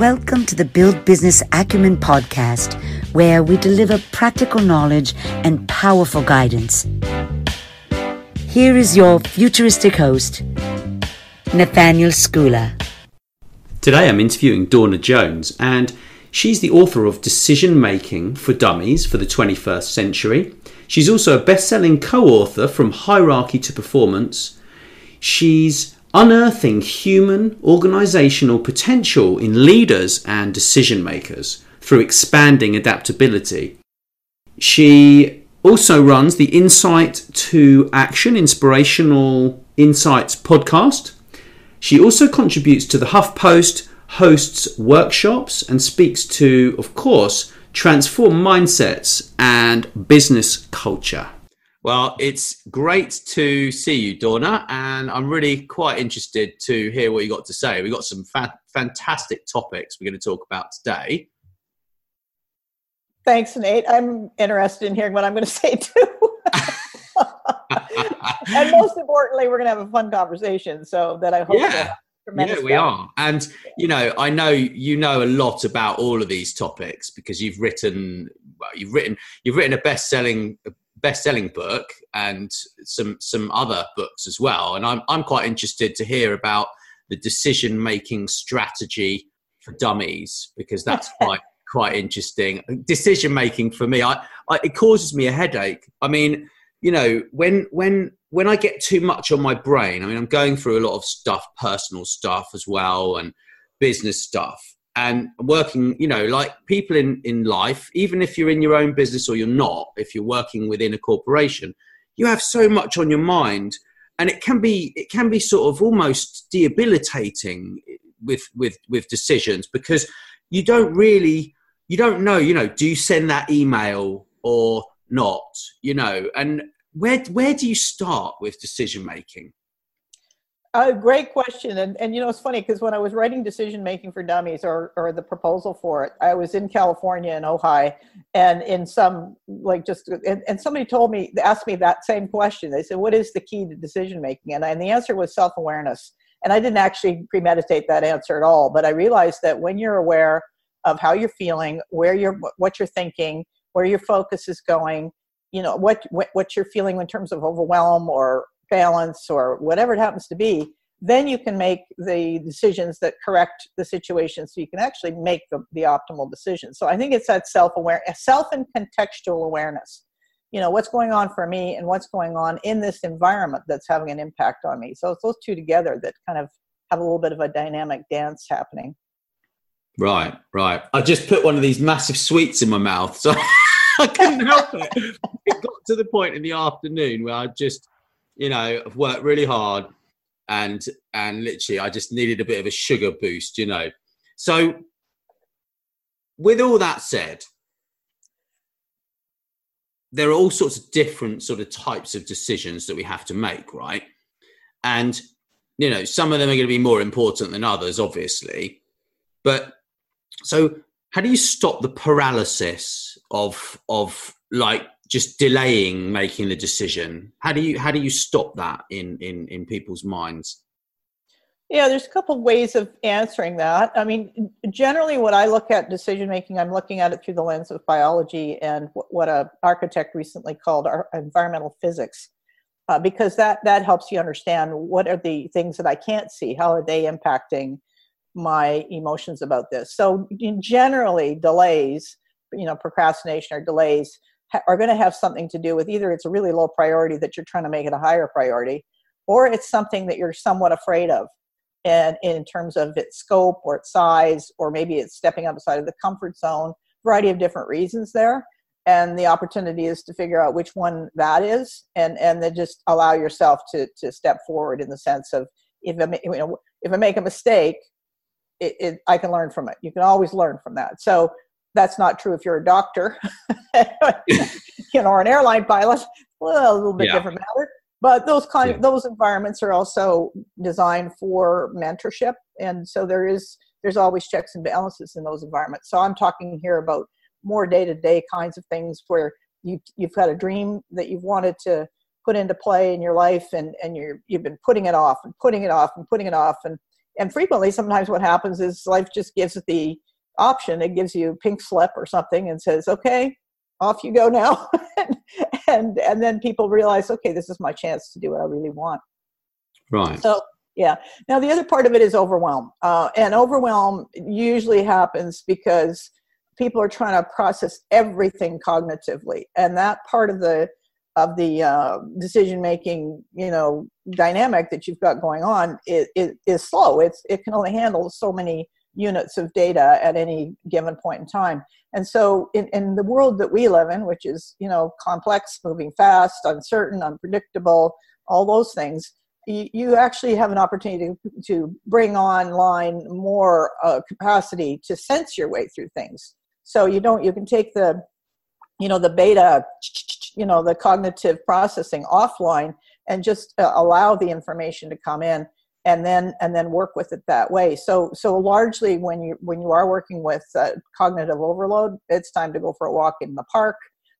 Welcome to the Build Business Acumen podcast, where we deliver practical knowledge and powerful guidance. Here is your futuristic host, Nathaniel Schooler. Today I'm interviewing Dawna Jones, and she's the author of Decision Making for Dummies for the 21st Century. She's also a best selling co author from Hierarchy to Performance. She's unearthing human organizational potential in leaders and decision makers through expanding adaptability. She also runs the Insight to Action Inspirational Insights podcast. She also contributes to the HuffPost, hosts workshops, and speaks to, of course, transform mindsets and business culture. Well, it's great to see you, Dawna, and I'm really quite interested to hear what you got to say. We've got some fa- fantastic topics we're going to talk about today. Thanks, Nate. I'm interested in hearing what I'm going to say too. and most importantly, we're going to have a fun conversation. So that I hope. Yeah. Yeah, we are. And, you know, I know you know a lot about all of these topics because you've written, well, you've written, you've written a best-selling best-selling book and some some other books as well. And I'm I'm quite interested to hear about the decision-making strategy for dummies because that's quite quite interesting. Decision making for me, I, I it causes me a headache. I mean, you know, when when when I get too much on my brain, I mean, I'm going through a lot of stuff, personal stuff as well, and business stuff and working you know like people in in life even if you're in your own business or you're not if you're working within a corporation you have so much on your mind and it can be it can be sort of almost debilitating with with with decisions because you don't really you don't know you know do you send that email or not you know? And where where do you start with decision making a great question, and and you know it's funny because when I was writing decision making for dummies or or the proposal for it, I was in California in Ojai, and in some like just and, and somebody told me asked me that same question. They said, "What is the key to decision making?" And, and the answer was self awareness. And I didn't actually premeditate that answer at all, but I realized that when you're aware of how you're feeling, where you're what you're thinking, where your focus is going, you know what what, what you're feeling in terms of overwhelm or balance or whatever it happens to be, then you can make the decisions that correct the situation so you can actually make the, the optimal decision. So I think it's that self aware, self and contextual awareness. You know, what's going on for me and what's going on in this environment that's having an impact on me. So it's those two together that kind of have a little bit of a dynamic dance happening. Right, right. I just put one of these massive sweets in my mouth, so I couldn't help it. It got to the point in the afternoon where I just you know, I've worked really hard and and literally I just needed a bit of a sugar boost, you know. So with all that said, there are all sorts of different sort of types of decisions that we have to make, right? And you know, some of them are going to be more important than others, obviously. But so how do you stop the paralysis of of like just delaying making the decision. How do you how do you stop that in in in people's minds? Yeah there's a couple of ways of answering that. I mean generally what i look at decision making i'm looking at it through the lens of biology and what a architect recently called environmental physics uh, because that that helps you understand what are the things that i can't see how are they impacting my emotions about this. So in generally delays you know procrastination or delays are going to have something to do with either it's a really low priority that you're trying to make it a higher priority, or it's something that you're somewhat afraid of. And in terms of its scope or its size, or maybe it's stepping outside of the comfort zone, variety of different reasons there. and the opportunity is to figure out which one that is and and then just allow yourself to to step forward in the sense of if I, you know, if I make a mistake it, it, I can learn from it. You can always learn from that. So that's not true if you're a doctor, you know, or an airline pilot. Well, a little bit yeah. different matter. But those kind yeah. of, those environments are also designed for mentorship, and so there is there's always checks and balances in those environments. So I'm talking here about more day to day kinds of things where you you've got a dream that you've wanted to put into play in your life, and and you're you've been putting it off and putting it off and putting it off, and and frequently sometimes what happens is life just gives it the option it gives you pink slip or something and says okay off you go now. And and then people realize okay this is my chance to do what i really want. Right. So yeah. Now the other part of it is overwhelm. Uh, and overwhelm usually happens because people are trying to process everything cognitively. And that part of the of the uh, decision making you know dynamic that you've got going on is, is, is slow. It's it can only handle so many units of data at any given point in time. And so in, in the world that we live in which is you know complex moving fast uncertain unpredictable all those things you, actually have an opportunity to, to bring online more uh, capacity to sense your way through things. So you don't you can take the you know the beta you know the cognitive processing offline and just uh, allow the information to come in and then and then work with it that way. So so largely when you when you are working with uh, cognitive overload it's time to go for a walk in the park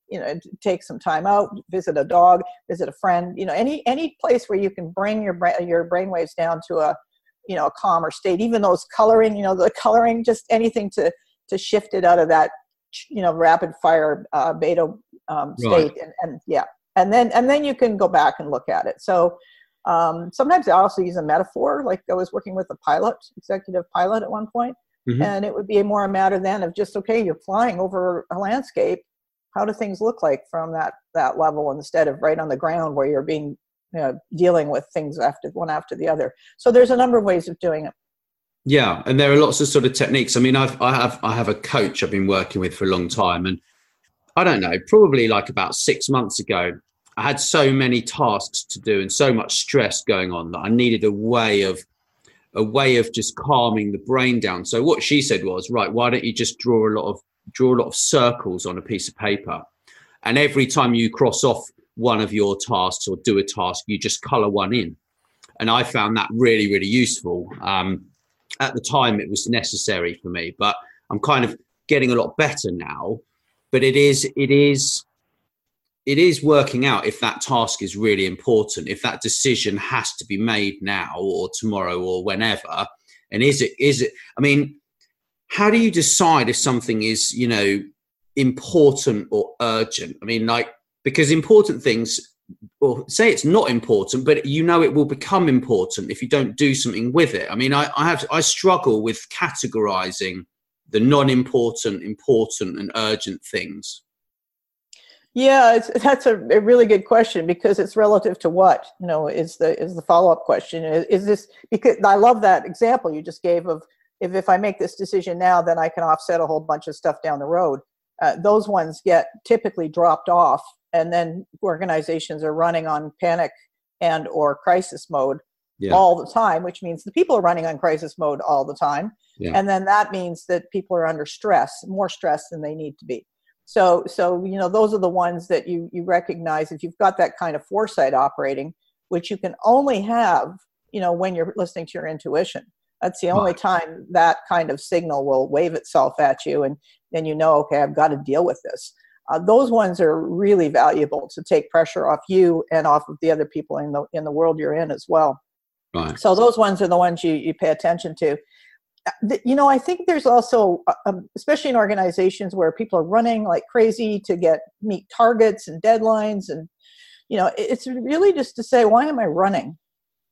you know take some time out visit a dog visit a friend you know any any place where you can bring your brain your brain waves down to a you know a calmer state. Even those coloring you know the coloring just anything to to shift it out of that you know rapid fire uh, beta um, state right. and, and yeah. And then and then you can go back and look at it. So um, sometimes i also use a metaphor like i was working with a pilot executive pilot at one point, mm-hmm. and it would be more a matter then of just okay you're flying over a landscape how do things look like from that that level instead of right on the ground where you're being you know, dealing with things after one after the other so there's a number of ways of doing it yeah, and there are lots of sort of techniques. I mean, I've I have I have a coach I've been working with for a long time, and I don't know, probably like about six months ago, I had so many tasks to do and so much stress going on that I needed a way of a way of just calming the brain down. So what she said was, right, why don't you just draw a lot of draw a lot of circles on a piece of paper, and every time you cross off one of your tasks or do a task, you just color one in. And I found that really really useful. Um, at the time it was necessary for me but i'm kind of getting a lot better now but it is it is it is working out if that task is really important if that decision has to be made now or tomorrow or whenever and is it is it i mean how do you decide if something is you know important or urgent i mean like because important things or say it's not important, but you know it will become important if you don't do something with it. I mean, I, I have I struggle with categorizing the non-important, important, and urgent things. Yeah, that's a, a, really good question because it's relative to what you know is the is the follow up question. Is, is, this because I love that example you just gave of if if I make this decision now, then I can offset a whole bunch of stuff down the road. Uh, those ones get typically dropped off and then organizations are running on panic and or crisis mode yeah. all the time which means the people are running on crisis mode all the time yeah. and then that means that people are under stress more stress than they need to be so so you know those are the ones that you you recognize if you've got that kind of foresight operating which you can only have you know when you're listening to your intuition that's the only time that kind of signal will wave itself at you and then you know okay i've got to deal with this uh, those ones are really valuable to take pressure off you and off of the other people in the in the world you're in as well. Right. So those ones are the ones you you pay attention to. You know, I think there's also, uh, um, especially in organizations where people are running like crazy to get meet targets and deadlines, and you know, it's really just to say, why am I running?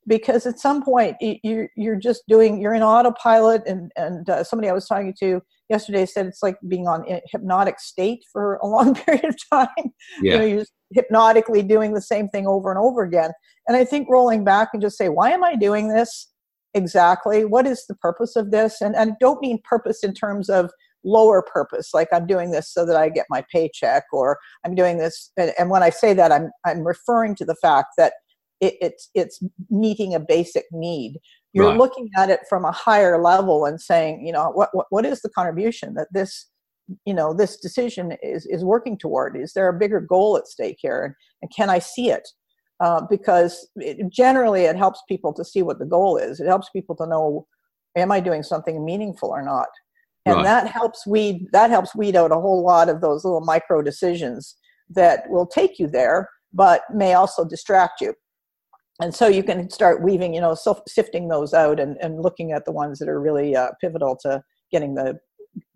Because at some point you're you're just doing you're in autopilot, and and uh, somebody I was talking to yesterday said it's like being on a hypnotic state for a long period of time. Yeah. You know, you're just hypnotically doing the same thing over and over again. And I think rolling back and just say, why am I doing this exactly? What is the purpose of this? And and don't mean purpose in terms of lower purpose like i'm doing this so that i get my paycheck or i'm doing this and, and when i say that i'm i'm referring to the fact that it, it's it's meeting a basic need you're right. looking at it from a higher level and saying you know what, what what is the contribution that this you know this decision is is working toward is there a bigger goal at stake here and, and can i see it uh, because it, generally it helps people to see what the goal is. It helps people to know am i doing something meaningful or not? And right. that helps weed that helps weed out a whole lot of those little micro decisions that will take you there but may also distract you. And so you can start weaving you know sifting those out and, and looking at the ones that are really uh, pivotal to getting the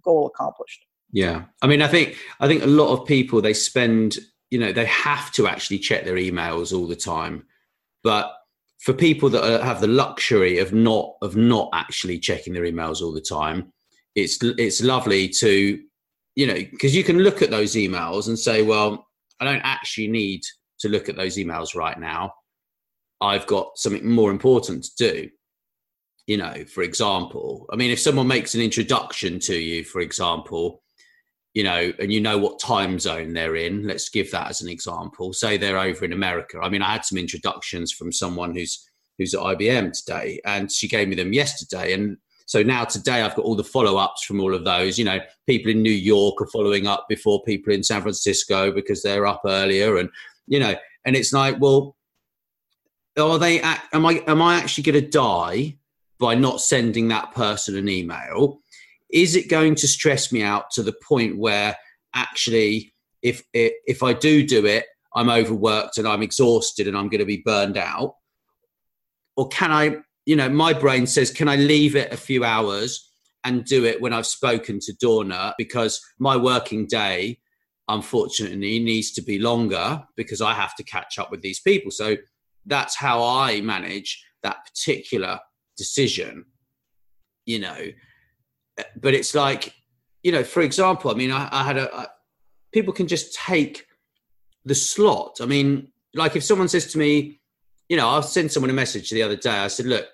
goal accomplished. Yeah. I mean i think i think a lot of people they spend you know they have to actually check their emails all the time. But for people that have the luxury of not of not actually checking their emails all the time it's it's lovely to you know because you can look at those emails and say well i don't actually need to look at those emails right now. I've got something more important to do. You know for example i mean if someone makes an introduction to you for example you know, and you know what time zone they're in. Let's give that as an example. Say they're over in America. I mean, I had some introductions from someone who's who's at IBM today, and she gave me them yesterday. And so now today, I've got all the follow ups from all of those. You know, people in New York are following up before people in San Francisco because they're up earlier, and you know, and it's like, well, are they? Am I? Am I actually going to die by not sending that person an email? Is it going to stress me out to the point where actually if if I do do it, I'm overworked and I'm exhausted and I'm going to be burned out? Or can I, you know, my brain says, can I leave it a few hours and do it when I've spoken to Dawna because my working day, unfortunately, needs to be longer because I have to catch up with these people. So that's how I manage that particular decision, you know but it's like you know for example i mean i, I had a I, people can just take the slot. I mean like if someone says to me you know i'll send someone a message the other day. I said look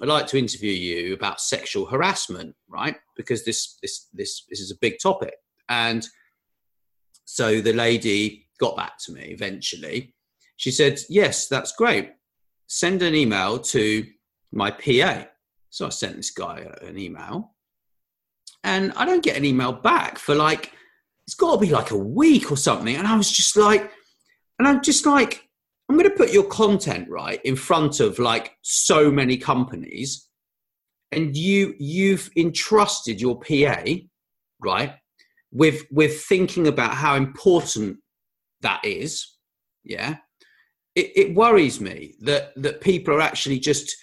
i'd like to interview you about sexual harassment right? Because this this this this is a big topic. And so the lady got back to me eventually. She said yes that's great. Send an email to my pa so i sent this guy an email and I don't get an email back for like it's got to be like a week or something. And I was just like, and I'm just like, I'm going to put your content right in front of like so many companies, and you you've entrusted your PA right with with thinking about how important that is. Yeah, it, it worries me that that people are actually just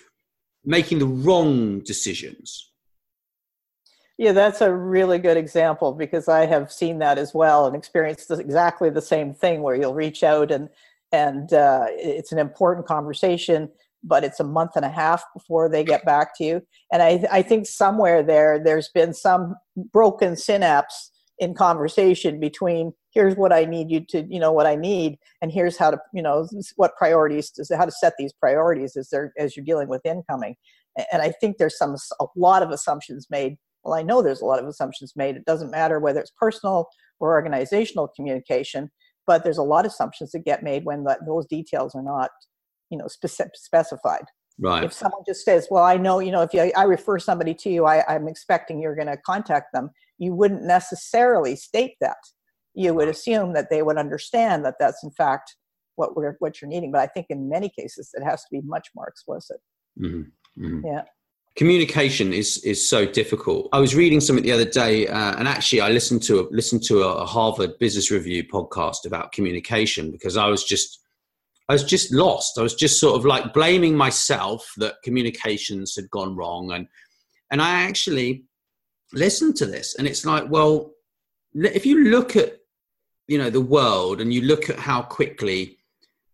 making the wrong decisions yeah, that's a really good example because I have seen that as well and experienced exactly the same thing where you'll reach out and and uh, it's an important conversation, but it's a month and a half before they get back to you. And I, I think somewhere there, there's been some broken synapse in conversation between here's what I need you to, you know, what I need, and here's how to, you know, what priorities, to, how to set these priorities as they're as you're dealing with incoming. And I think there's some a lot of assumptions made well, I know there's a lot of assumptions made. It doesn't matter whether it's personal or organizational communication, but there's a lot of assumptions that get made when the, those details are not, you know, speci- specified. Right. If someone just says, "Well, I know, you know, if you, I refer somebody to you, I, I'm expecting you're going to contact them," you wouldn't necessarily state that. You would assume that they would understand that that's in fact what we're what you're needing. But I think in many cases it has to be much more explicit. Mm-hmm. Mm-hmm. Yeah communication is is so difficult. I was reading something the other day, uh, and actually, I listened to a, listened to a Harvard Business Review podcast about communication because I was just I was just lost. I was just sort of like blaming myself that communications had gone wrong, and and I actually listened to this, and it's like, well, if you look at you know the world and you look at how quickly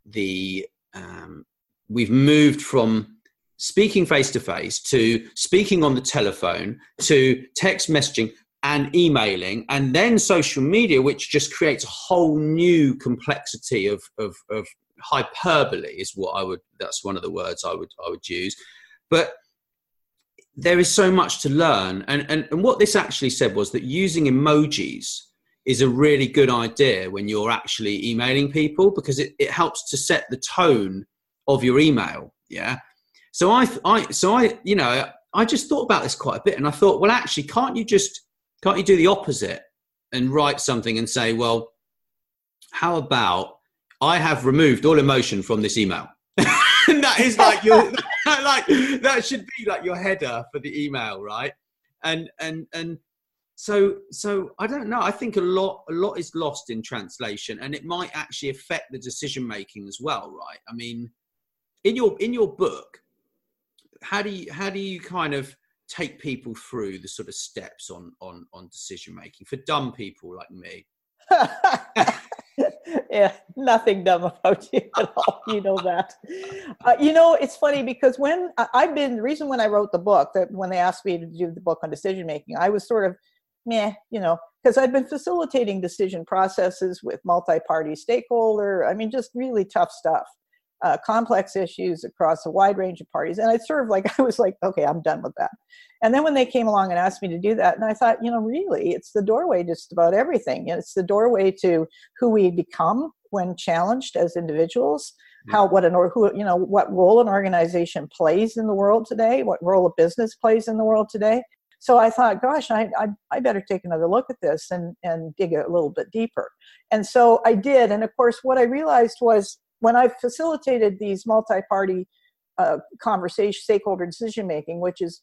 the um, we've moved from speaking face to face to speaking on the telephone to text messaging and emailing and then social media which just creates a whole new complexity of, of, of hyperbole is what i would that's one of the words i would i would use but there is so much to learn. And, and, and what this actually said was that using emojis is a really good idea when you're actually emailing people because it, it helps to set the tone of your email. Yeah. So I, I, so I, you know, I just thought about this quite a bit and I thought, well, actually, can't you just, can't you do the opposite and write something and say, well, how about I have removed all emotion from this email? and that is like your, like, that should be like your header for the email, right? And, and, and, so so i don't know i think a lot a lot is lost in translation and it might actually affect the decision making as well right i mean in your in your book how do you how do you kind of take people through the sort of steps on on on decision making for dumb people like me? Yeah nothing dumb about you at all. You know that. Uh, you know it's funny because when i've been the reason when i wrote the book that when they asked me to do the book on decision making i was sort of meh, you know, because I've been facilitating decision processes with multi-party stakeholder. I mean, just really tough stuff, uh, complex issues across a wide range of parties. And I sort of like, I was like, okay, I'm done with that. And then when they came along and asked me to do that, and I thought, you know, really, it's the doorway just about everything. It's the doorway to who we become when challenged as individuals how what an or who you know what role an organization plays in the world today what role a business plays in the world today so I thought, gosh, I, I, I, better take another look at this and, and dig a little bit deeper. And so I did. And of course, what I realized was when I've facilitated these multi party uh, conversation, stakeholder decision making, which is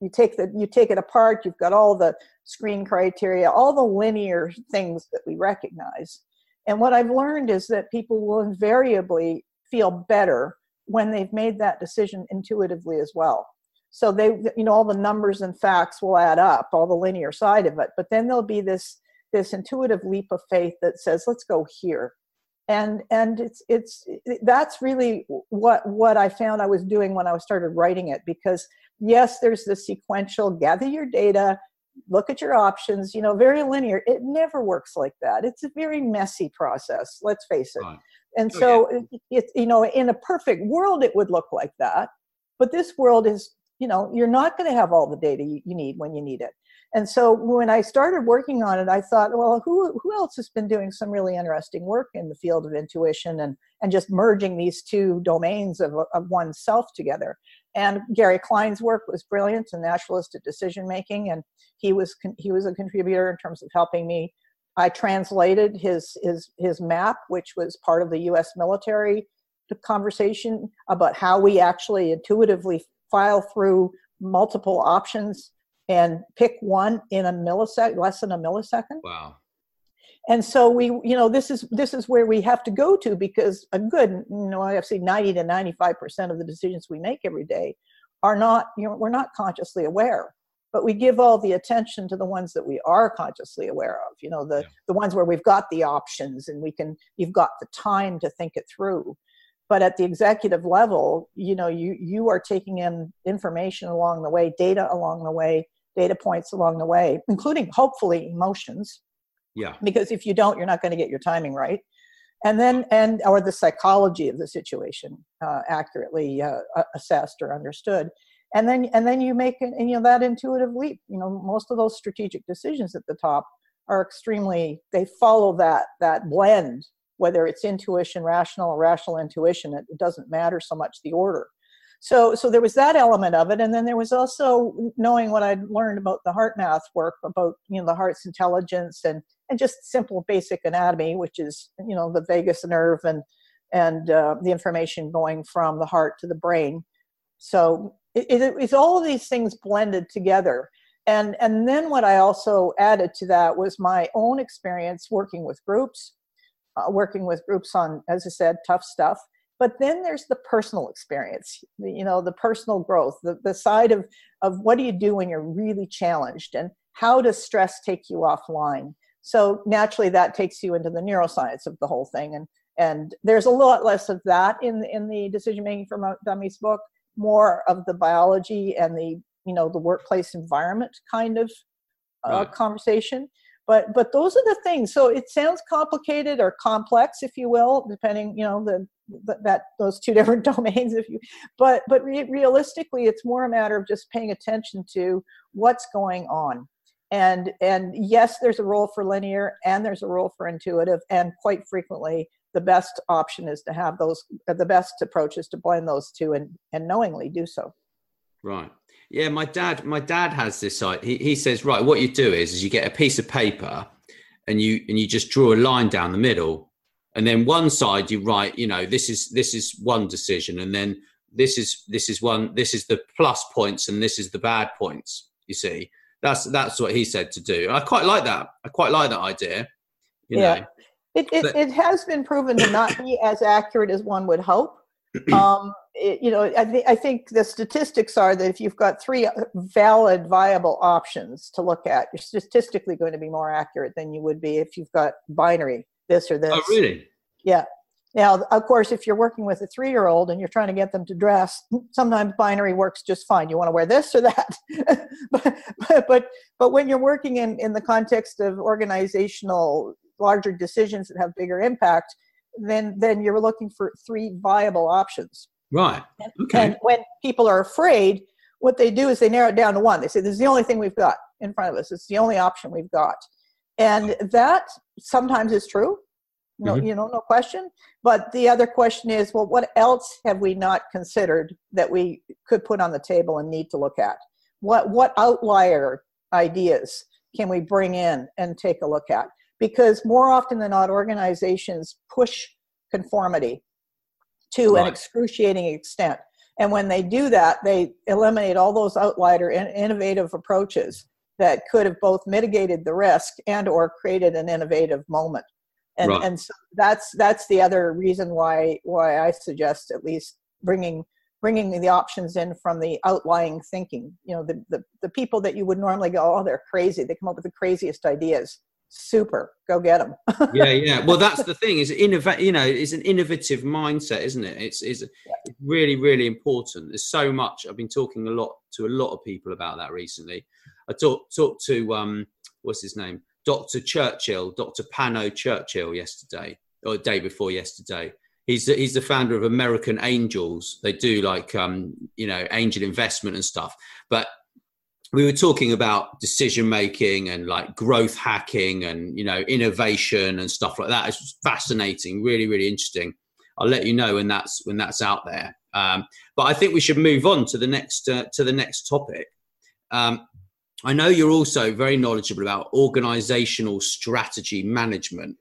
you take the you take it apart you've got all the screen criteria all the linear things that we recognize. And what i've learned is that people will invariably feel better when they've made that decision intuitively as well. So they you know all the numbers and facts will add up all the linear side of it but then there'll be this this intuitive leap of faith that says let's go here and and it's it's that's really what what i found i was doing when i started writing it because yes there's the sequential gather your data look at your options you know very linear. It never works like that. It's a very messy process let's face it. Right. and oh, so yeah. it, it, you know in a perfect world it would look like that. But this world is you know you're not going to have all the data you, you need when you need it and so when i started working on it i thought well who who else has been doing some really interesting work in the field of intuition and and just merging these two domains of, of oneself together? And gary klein's work was brilliant in naturalistic decision making and he was he was a contributor in terms of helping me. I translated his his his map which was part of the us military conversation about how we actually intuitively file through multiple options and pick one in a millisecond, less than a millisecond. Wow. And so we, you know, this is this is where we have to go to because a good, you know, I have seen 90 to 95 percent of the decisions we make every day are not, you know, we're not consciously aware, but we give all the attention to the ones that we are consciously aware of. You know, the yeah. the ones where we've got the options and we can, you've got the time to think it through but at the executive level you know you you are taking in information along the way data along the way data points along the way including hopefully emotions. Yeah. Because if you don't you're not going to get your timing right. And then and or the psychology of the situation uh, accurately uh, assessed or understood. And then and then you make an, and, you know that intuitive leap. You know most of those strategic decisions at the top are extremely they follow that that blend whether it's intuition, rational or rational intuition, it, it doesn't matter so much the order. So, so there was that element of it, and then there was also knowing what I'd learned about the HeartMath work, about you know the heart's intelligence and and just simple basic anatomy, which is you know the vagus nerve and and uh, the information going from the heart to the brain. So it, it, it's all of these things blended together. And and then what I also added to that was my own experience working with groups uh, working with groups on, as I said, tough stuff. But then there's the personal experience, you know, the personal growth, the, the side of, of what do you do when you're really challenged and how does stress take you offline? So naturally that takes you into the neuroscience of the whole thing. And, and there's a lot less of that in, in the decision making for dummies book, more of the biology and the, you know, the workplace environment kind of uh, right. conversation but but those are the things. So it sounds complicated or complex if you will depending you know the, the that those two different domains if you but but re- realistically it's more a matter of just paying attention to what's going on. And and yes there's a role for linear and there's a role for intuitive and quite frequently the best option is to have those the best approach is to blend those two and and knowingly do so. Right yeah my dad my dad has this site he, he says right what you do is, is you get a piece of paper and you and you just draw a line down the middle and then one side you write you know this is this is one decision and then this is this is one this is the plus points and this is the bad points you see that's that's what he said to do. I quite like that. I quite like that idea. yeah, know. it it, but, it has been proven to not be as accurate as one would hope. Um, you know, I think I think the statistics are that if you've got three uh, valid, viable options to look at, you're statistically going to be more accurate than you would be if you've got binary this or this. Oh, really? Yeah. Now, of course, if you're working with a three year old and you're trying to get them to dress, sometimes binary works just fine. You want to wear this or that. but, but, but when you're working in, in the context of organizational larger decisions that have bigger impact, then, then you're looking for three viable options. Right. Okay. And when people are afraid, what they do is they narrow it down to one. They say, this is the only thing we've got in front of us. It's the only option we've got. And that sometimes is true no mm-hmm. you know no question but the other question is well what else have we not considered that we could put on the table and need to look at what what outlier ideas can we bring in and take a look at because more often than not organizations push conformity to right. an excruciating extent and when they do that they eliminate all those outlier and innovative approaches that could have both mitigated the risk and or created an innovative moment and right. and so that's that's the other reason why why I suggest at least bringing bringing the options in from the outlying thinking. You know, the the, the people that you would normally go, oh, they're crazy. They come up with the craziest ideas. Super, go get them. yeah, yeah. Well, that's the thing. Is innovate. You know, it's an innovative mindset, isn't it? It's is yeah. really really important. There's so much. I've been talking a lot to a lot of people about that recently. I talked talked to um, what's his name, Dr. Churchill, Dr. Pano Churchill, yesterday or day before yesterday. He's the, he's the founder of American Angels. They do like um, you know angel investment and stuff. But we were talking about decision making and like growth hacking and you know innovation and stuff like that. It's fascinating, really, really interesting. I'll let you know when that's when that's out there. Um, but I think we should move on to the next uh, to the next topic. Um, I know you're also very knowledgeable about organizational strategy management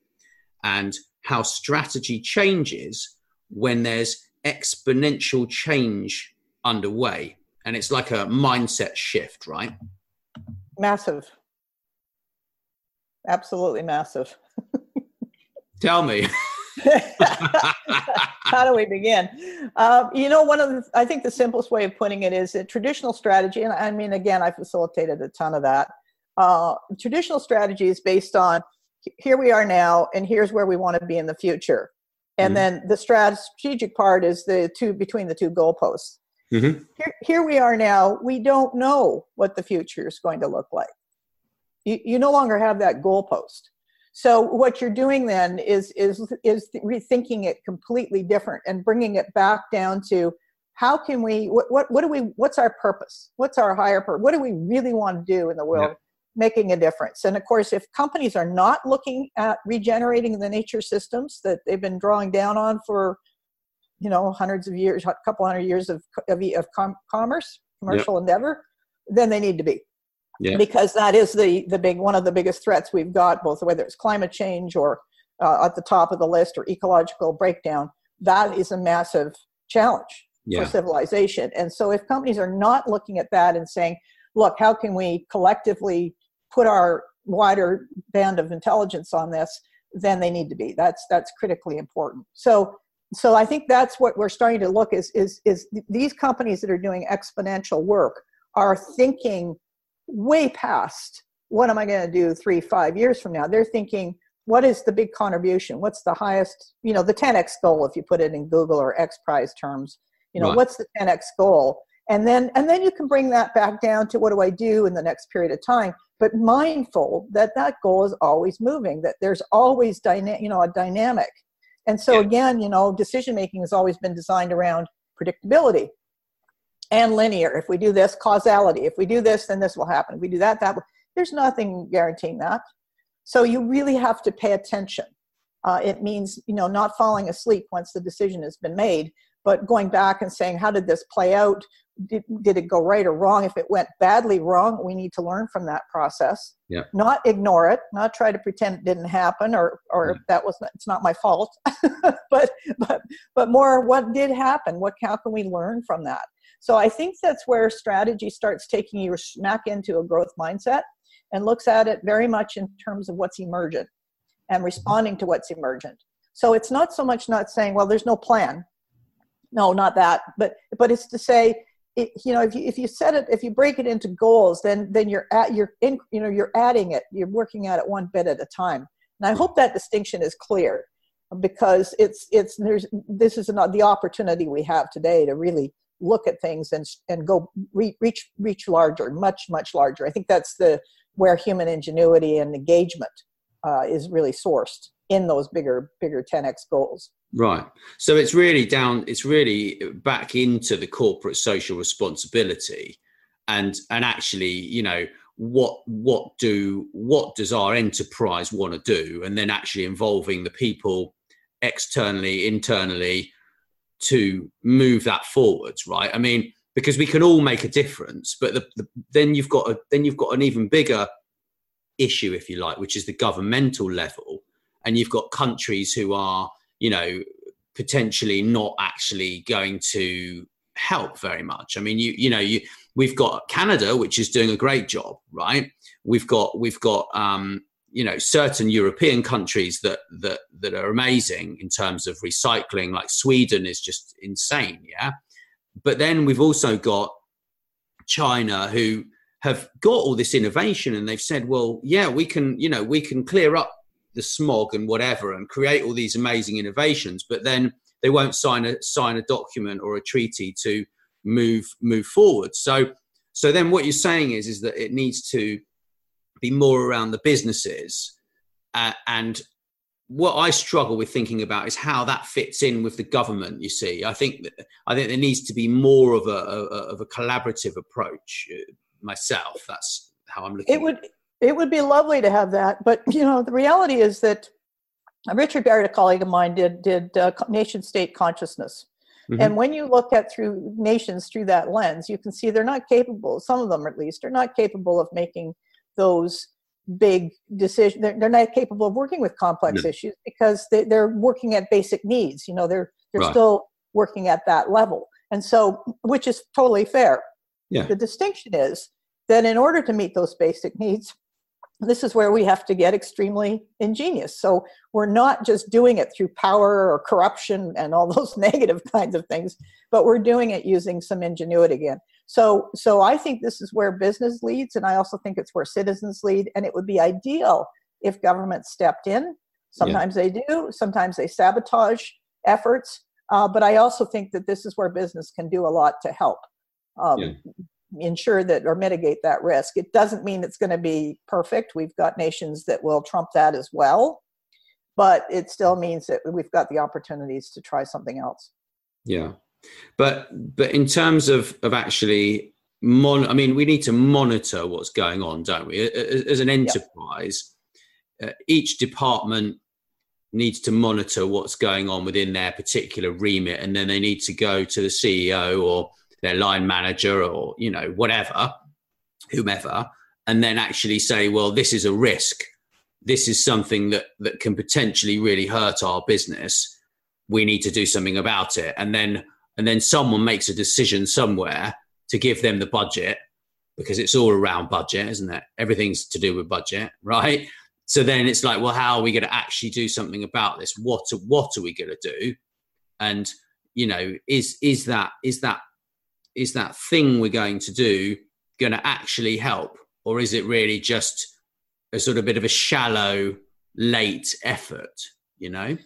and how strategy changes when there's exponential change underway. And it's like a mindset shift, right? Massive. Absolutely massive. Tell me. How do we begin? Uh, you know, one of the, I think the simplest way of putting it is a traditional strategy, and I mean, again, I facilitated a ton of that. Uh, traditional strategy is based on here we are now, and here's where we want to be in the future. And mm-hmm. then the strategic part is the two between the two goalposts. Mm-hmm. Here, here we are now. We don't know what the future is going to look like. You, you no longer have that goalpost. So what you're doing then is is is rethinking it completely different and bringing it back down to how can we what what, what do we what's our purpose? What's our higher purpose? What do we really want to do in the world? Yeah. making a difference and of course if companies are not looking at regenerating the nature systems that they've been drawing down on for you know hundreds of years a couple hundred years of of, of com- commerce commercial yep. endeavor then they need to be yeah. because that is the the big one of the biggest threats we've got both whether it's climate change or uh, at the top of the list or ecological breakdown that is a massive challenge yeah. for civilization and so if companies are not looking at that and saying look how can we collectively put our wider band of intelligence on this then they need to be that's that's critically important so so i think that's what we're starting to look is is is these companies that are doing exponential work are thinking way past what am I going to do three, five years from now? They're thinking, what is the big contribution? What's the highest, you know, the 10x goal, if you put it in Google or X Prize terms, you know, right. what's the 10x goal? and then and then you can bring that back down to what do i do in the next period of time but mindful that that goal is always moving that there's always dyna- you know a dynamic and so again you know decision making has always been designed around predictability and linear. If we do this causality. If we do this then this will happen. If we do that that will there's nothing guaranteeing that. So you really have to pay attention. Uh, it means you know not falling asleep once the decision has been made but going back and saying how did this play out did, did it go right or wrong? If it went badly wrong we need to learn from that process. Yeah. not ignore it not try to pretend it didn't happen or or Yeah. that was not, it's not my fault. But but but more what did happen what how can we learn from that? So i think that's where strategy starts taking you smack into a growth mindset and looks at it very much in terms of what's emergent and responding to what's emergent. So it's not so much not saying well there's no plan. No not that but but it's to say it, you know if you if you set it if you break it into goals then then you're at you're in you know you're adding it you're working at it one bit at a time. And i hope that distinction is clear because it's it's there's this is not the opportunity we have today to really look at things and and go re, reach reach larger much much larger. I think that's the where human ingenuity and engagement uh, is really sourced in those bigger bigger 10x goals Right. So it's really down. It's really back into the corporate social responsibility, and and actually, you know, what what do what does our enterprise want to do, and then actually involving the people externally, internally, to move that forwards. Right. I mean, because we can all make a difference, but the, the, then you've got a then you've got an even bigger issue, if you like, which is the governmental level, and you've got countries who are you know potentially not actually going to help very much. I mean you you know you we've got canada which is doing a great job right? We've got we've got um you know certain european countries that that that are amazing in terms of recycling like sweden is just insane yeah? But then we've also got china who have got all this innovation and they've said well yeah we can you know we can clear up the smog and whatever and create all these amazing innovations but then they won't sign a sign a document or a treaty to move move forward. So so then what you're saying is is that it needs to be more around the businesses uh, and what i struggle with thinking about is how that fits in with the government you see. I think that, i think there needs to be more of a, a of a collaborative approach uh, myself. That's how i'm looking it would it would be lovely to have that but you know the reality is that richard barrett a colleague of mine did did uh, nation state consciousness Mhm. and when you look at through nations through that lens you can see they're not capable some of them at least are not capable of making those big decisions they're, they're not capable of working with complex No. issues because they, they're working at basic needs you know they're they're Right. still working at that level and so which is totally fair Yeah. the distinction is that in order to meet those basic needs this is where we have to get extremely ingenious. So we're not just doing it through power or corruption and all those negative kinds of things but we're doing it using some ingenuity again. So so i think this is where business leads and i also think it's where citizens lead and it would be ideal if government stepped in. Sometimes they do sometimes they sabotage efforts uh, but i also think that this is where business can do a lot to help um, Yeah. Ensure that or mitigate that risk. It doesn't mean it's going to be perfect. We've got nations that will trump that as well but it still means that we've got the opportunities to try something else. Yeah, but but in terms of of actually mon, I mean, we need to monitor what's going on, don't we? As an enterprise, uh, each department needs to monitor what's going on within their particular remit, and then they need to go to the CEO or their line manager or you know whatever, whomever, and then actually say, well, this is a risk. This is something that that can potentially really hurt our business. We need to do something about it. And then and then someone makes a decision somewhere to give them the budget because it's all around budget isn't it? Everything's to do with budget right? So then it's like well how are we going to actually do something about this? What what are we going to do? And you know is is that is that is that thing we're going to do going to actually help or is it really just a sort of bit of a shallow late effort you know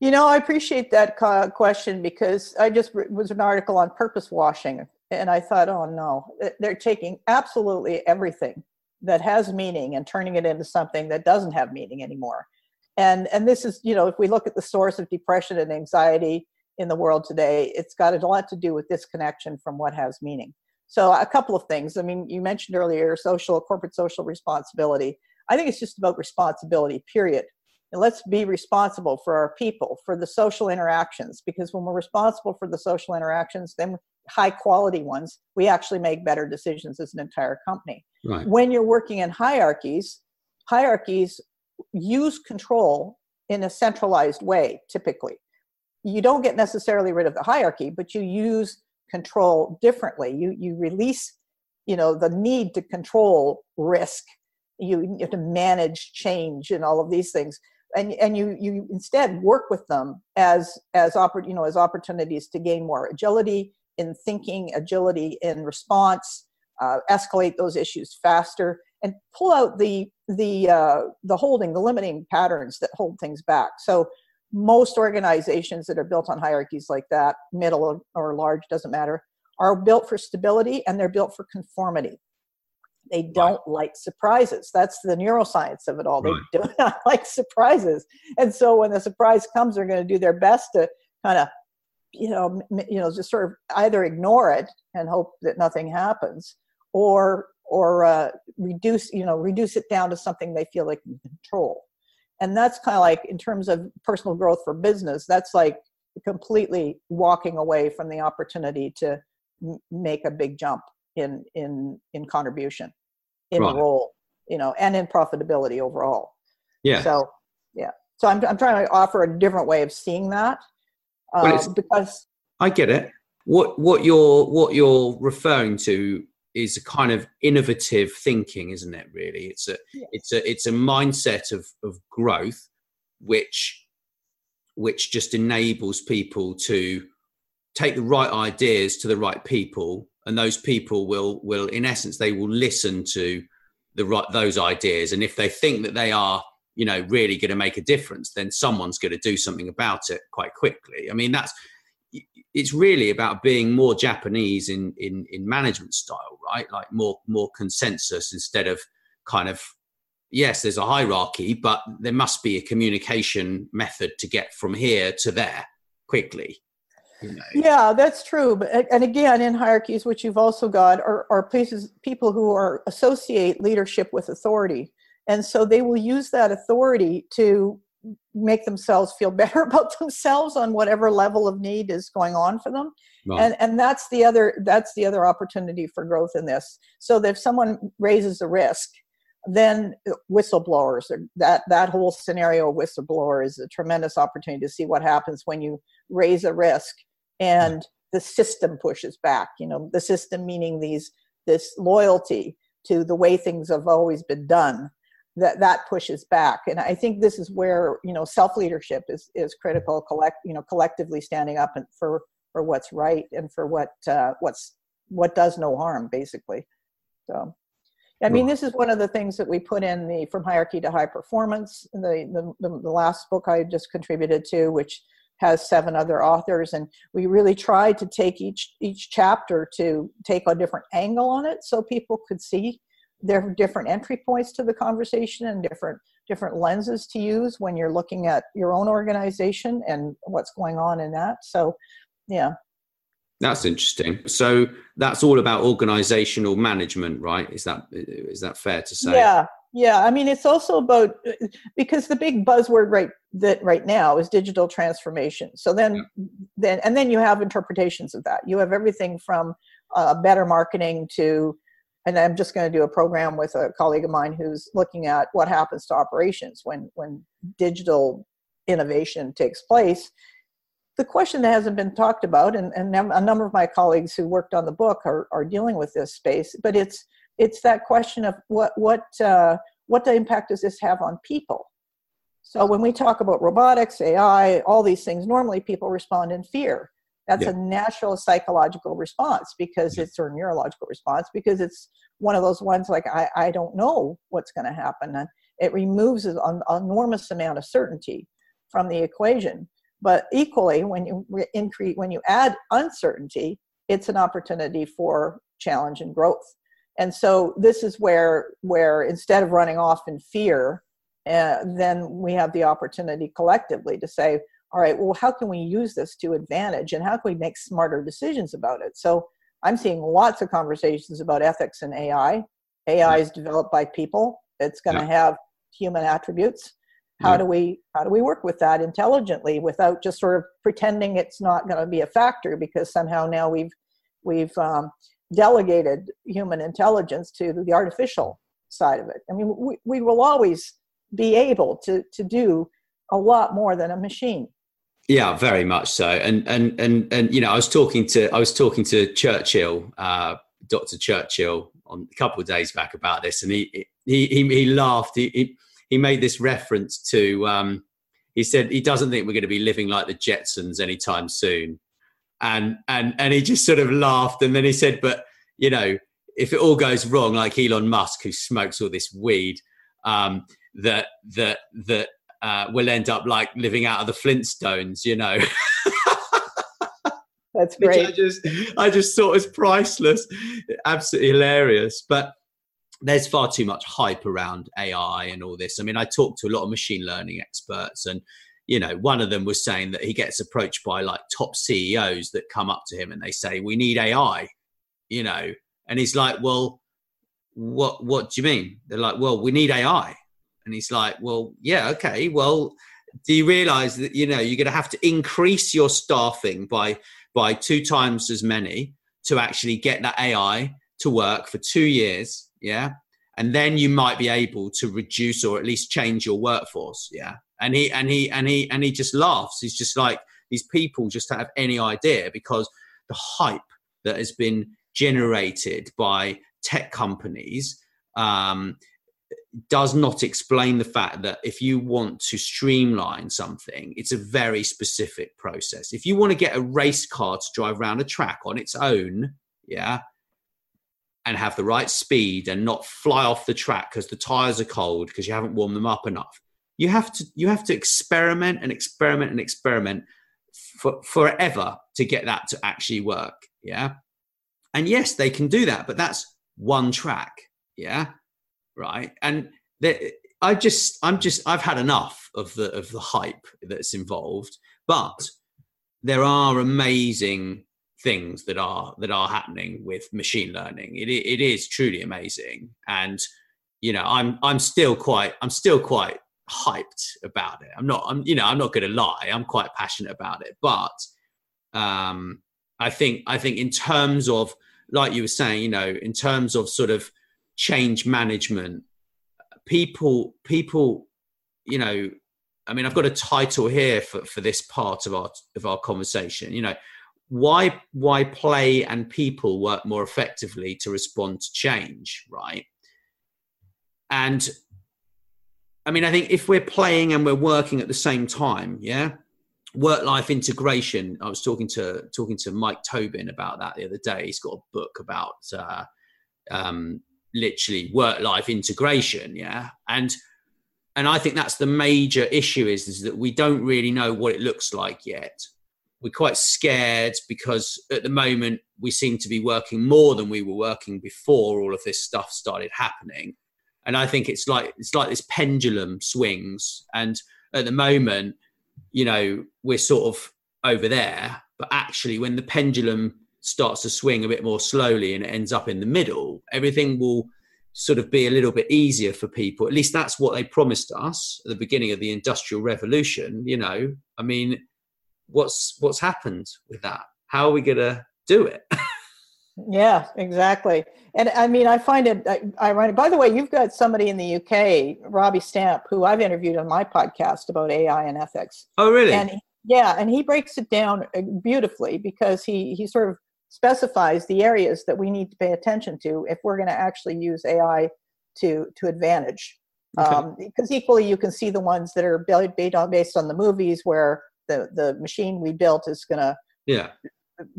You know, I appreciate that question because I just was an article on purpose washing, and I thought, oh no, they're taking absolutely everything that has meaning and turning it into something that doesn't have meaning anymore. And and this is, you know, if we look at the source of depression and anxiety in the world today, it's got a lot to do with disconnection from what has meaning. So a couple of things. I mean, you mentioned earlier social corporate social responsibility. I think it's just about responsibility, period. And let's be responsible for our people, for the social interactions, because when we're responsible for the social interactions, then high quality ones, we actually make better decisions as an entire company. Right. When you're working in hierarchies, hierarchies use control in a centralized way, typically. You don't get necessarily rid of the hierarchy, but you use control differently. You you release, you know, the need to control risk. You, you have to manage change and all of these things. And, and you you instead work with them as as oppor- you know as opportunities to gain more agility in thinking, agility in response, uh, escalate those issues faster, and pull out the the uh, the holding, the limiting patterns that hold things back. So most organizations that are built on hierarchies like that, middle or large, doesn't matter, are built for stability and they're built for conformity. They don't right. like surprises. That's the neuroscience of it all. Right. They do not like surprises. And so when the surprise comes, they're going to do their best to kind of you know, you know, just sort of either ignore it and hope that nothing happens, or or uh, reduce, you know, reduce it down to something they feel they can control. And that's kind of like in terms of personal growth for business. That's like completely walking away from the opportunity to m- make a big jump in in in contribution, in right. role, you know, and in profitability overall. Yeah. So yeah. So I'm I'm trying to offer a different way of seeing that well, um, because I get it. What what you're what you're referring to is a kind of innovative thinking, isn't it? Really, it's a yes. it's a it's a mindset of of growth, which which just enables people to take the right ideas to the right people, and those people will will in essence they will listen to the right those ideas, and if they think that they are you know really going to make a difference then someone's going to do something about it quite quickly i mean that's it's really about being more japanese in in in management style right? Like more more consensus instead of kind of yes there's a hierarchy but there must be a communication method to get from here to there quickly you know. yeah that's true. But and again in hierarchies which you've also got are, are places people who are associate leadership with authority. And so they will use that authority to make themselves feel better about themselves on whatever level of need is going on for them. Right. and and that's the other that's the other opportunity for growth in this. So that if someone raises a risk then whistleblowers that that whole scenario of whistleblower is a tremendous opportunity to see what happens when you raise a risk and the system pushes back you know the system meaning these this loyalty to the way things have always been done that that pushes back. And i think this is where you know self leadership is is critical collect you know collectively standing up and for for what's right and for what uh, what's what does no harm basically. So i mean this is one of the things that we put in the from hierarchy to high performance the the, the last book i just contributed to which has seven other authors. And we really tried to take each each chapter to take a different angle on it so people could see there are different entry points to the conversation and different different lenses to use when you're looking at your own organization and what's going on in that. So yeah. That's interesting. So that's all about organizational management right? Is that is that fair to say? Yeah. Yeah. I mean it's also about because the big buzzword right that right now is digital transformation. So then yeah. then and then you have interpretations of that. You have everything from uh, better marketing to and I'm just going to do a program with a colleague of mine who's looking at what happens to operations when when digital innovation takes place. The question that hasn't been talked about, and, and a number of my colleagues who worked on the book are, are dealing with this space, but it's it's that question of what what uh, what the impact does this have on people? So when we talk about robotics, AI, all these things, normally people respond in fear that's yeah. a natural psychological response because it's or neurological response because it's one of those ones like I, I don't know what's going to happen and it removes an, enormous amount of certainty from the equation. But equally, when you increase when you add uncertainty, it's an opportunity for challenge and growth. And so this is where where instead of running off in fear, uh, then we have the opportunity collectively to say, all right, well, how can we use this to advantage, and how can we make smarter decisions about it? So I'm seeing lots of conversations about ethics and AI. AI is developed by people. It's going to yeah. have human attributes. How yeah. do we how do we work with that intelligently without just sort of pretending it's not going to be a factor because somehow now we've we've um, delegated human intelligence to the artificial side of it. I mean, we, we will always be able to, to do a lot more than a machine. Yeah, very much so. And and and and you know, I was talking to I was talking to Churchill, uh, Dr. Churchill, on a couple of days back about this, and he he he, he laughed. He, he, he made this reference to. Um, he said he doesn't think we're going to be living like the Jetsons anytime soon and and and he just sort of laughed and then he said but you know if it all goes wrong like elon musk who smokes all this weed um, that that that uh, will end up like living out of the flintstones you know? That's great I just i just thought was priceless. Absolutely hilarious. But there's far too much hype around ai and all this. I mean i talked to a lot of machine learning experts and you know, one of them was saying that he gets approached by like top CEOs that come up to him and they say, "We need AI," you know, and he's like, "Well, what what do you mean?" They're like, "Well, we need AI," and he's like, "Well, yeah, okay. Well, do you realize that you know you're going to have to increase your staffing by by two times as many to actually get that AI to work for two years? Yeah." And then you might be able to reduce or at least change your workforce. Yeah and he and he and he and he just laughs he's just like these people just don't have any idea because the hype that has been generated by tech companies um, does not explain the fact that if you want to streamline something, it's a very specific process. If you want to get a race car to drive around a track on its own, yeah, and have the right speed and not fly off the track because the tires are cold because you haven't warmed them up enough, you have to you have to experiment and experiment and experiment for forever to get that to actually work yeah and yes they can do that but that's one track yeah right and i just i'm just i've had enough of the of the hype that's involved but there are amazing things that are that are happening with machine learning it, it is truly amazing and you know i'm i'm still quite i'm still quite hyped about it. I'm not. I'm you know I'm not going to lie. I'm quite passionate about it, but um, I think I think in terms of like you were saying, you know, in terms of sort of change management, people people, you know, I mean, I've got a title here for for this part of our of our conversation. You know, why why play and people work more effectively to respond to change, right? And I mean, I think if we're playing and we're working at the same time, yeah, work life integration. I was talking to talking to Mike Tobin about that the other day. He's got a book about uh, um, literally work life integration, yeah, and and I think that's the major issue is is that we don't really know what it looks like yet. We're quite scared because at the moment we seem to be working more than we were working before all of this stuff started happening. And I think it's like it's like this pendulum swings, and at the moment, you know, we're sort of over there, but actually, when the pendulum starts to swing a bit more slowly and it ends up in the middle, everything will sort of be a little bit easier for people. At least that's what they promised us at the beginning of the industrial revolution. You know, I mean, what's what's happened with that? How are we going to do it? Yeah, exactly. And I mean, I find it ironic. By the way, you've got somebody in the UK, Robbie Stamp, who I've interviewed on my podcast about AI and ethics. Oh, really? And yeah, and he breaks it down uh, beautifully because he he sort of specifies the areas that we need to pay attention to if we're going to actually use AI to to advantage. Okay. Um, because equally, you can see the ones that are based on based on the movies where the the machine we built is going to yeah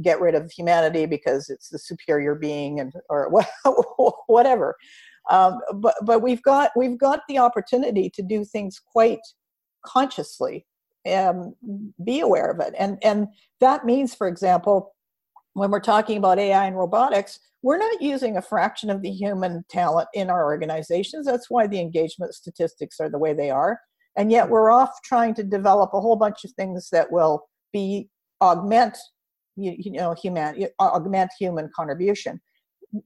get rid of humanity because it's the superior being and or whatever um, but but we've got we've got the opportunity to do things quite consciously and be aware of it and and that means for example when we're talking about AI and robotics, we're not using a fraction of the human talent in our organizations. That's why the engagement statistics are the way they are. And yet we're off trying to develop a whole bunch of things that will be augment you, you know human augment human contribution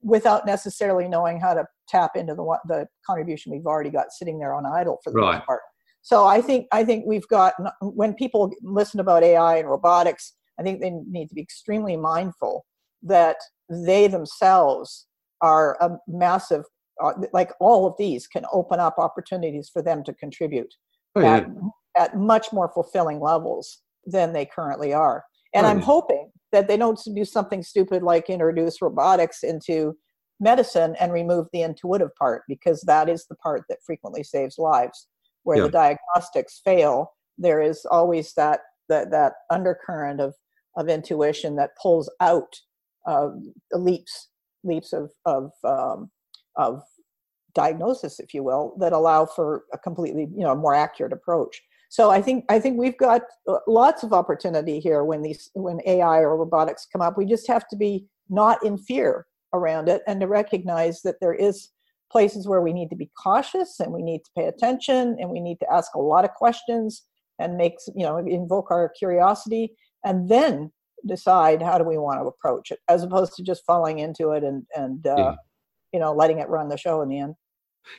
without necessarily knowing how to tap into the the contribution we've already got sitting there on idle for the right. most part. So I think I think we've got when people listen about AI and robotics, I think they need to be extremely mindful that they themselves are a massive, uh, like all of these can open up opportunities for them to contribute oh, at, yeah. at much more fulfilling levels than they currently are. And oh, I'm hoping that they don't do something stupid like introduce robotics into medicine and remove the intuitive part because that is the part that frequently saves lives where yeah. the diagnostics fail there is always that that, that undercurrent of of intuition that pulls out uh, leaps leaps of of um, of diagnosis, if you will, that allow for a completely you know more accurate approach. So I think I think we've got uh, lots of opportunity here when these when AI or robotics come up. We just have to be not in fear around it and to recognize that there is places where we need to be cautious and we need to pay attention and we need to ask a lot of questions and make you know invoke our curiosity and then decide how do we want to approach it as opposed to just falling into it and and uh, yeah. you know letting it run the show in the end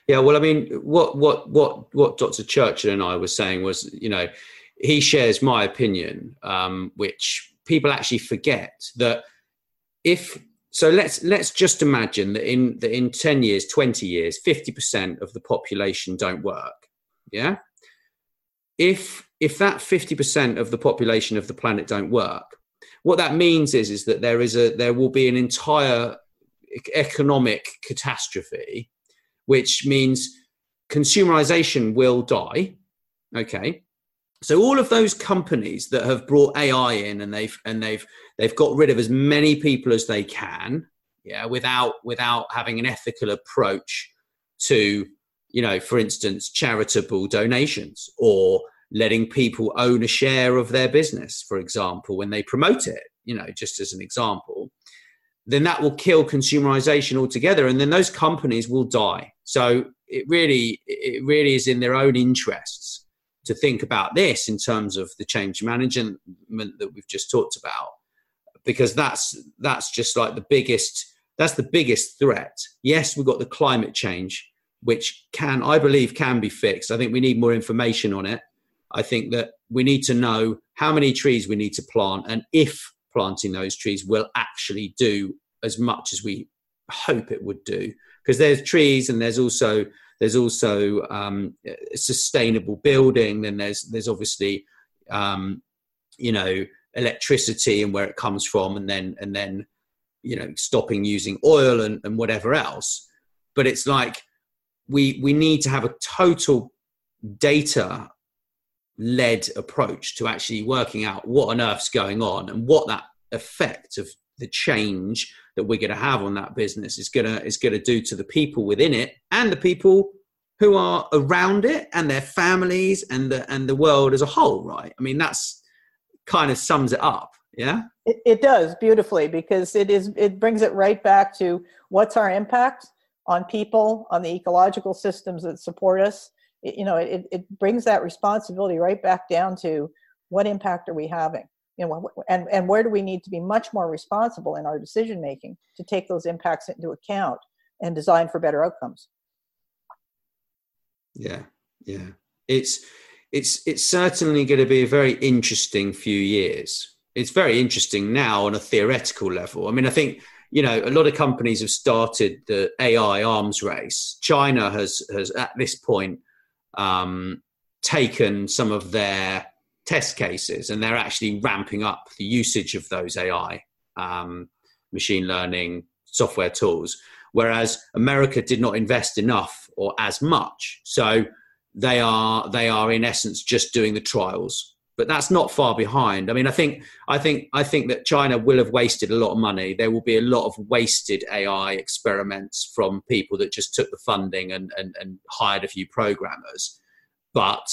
yeah well i mean what what what what dr churchill and i were saying was you know he shares my opinion um, which people actually forget that if so let's let's just imagine that in that in 10 years 20 years 50% of the population don't work yeah if if that 50% of the population of the planet don't work what that means is is that there is a there will be an entire economic catastrophe which means consumerization will die okay? So all of those companies that have brought ai in and they've and they've they've got rid of as many people as they can yeah without without having an ethical approach to you know for instance charitable donations or letting people own a share of their business, for example, when they promote it, you know, just as an example, then that will kill consumerization altogether. And then those companies will die. So it really, it really is in their own interests to think about this in terms of the change management that we've just talked about, because that's that's just like the biggest that's the biggest threat. Yes, we've got the climate change, which can I believe can be fixed. I think we need more information on it I think that we need to know how many trees we need to plant and if planting those trees will actually do as much as we hope it would do. Because there's trees and there's also there's also um, sustainable building. Then there's there's obviously um, you know electricity and where it comes from, and then and then you know stopping using oil and, and whatever else. But it's like we we need to have a total data led approach to actually working out what on earth's going on and what that effect of the change that we're going to have on that business is going to is going to do to the people within it and the people who are around it and their families and the and the world as a whole right? I mean that's kind of sums it up yeah? It, it does beautifully because it is it brings it right back to what's our impact on people on the ecological systems that support us. You know it, it brings that responsibility right back down to what impact are we having? You know and and where do we need to be much more responsible in our decision making to take those impacts into account and design for better outcomes? Yeah yeah. It's it's it's certainly going to be a very interesting few years. It's very interesting now on a theoretical level. I mean i think you know a lot of companies have started the ai arms race china has has at this point um, taken some of their test cases and they're actually ramping up the usage of those AI um, machine learning software tools, whereas America did not invest enough or as much. So they are they are in essence just doing the trials but that's not far behind. I mean, I think I think I think that China will have wasted a lot of money. There will be a lot of wasted AI experiments from people that just took the funding and and, and hired a few programmers. But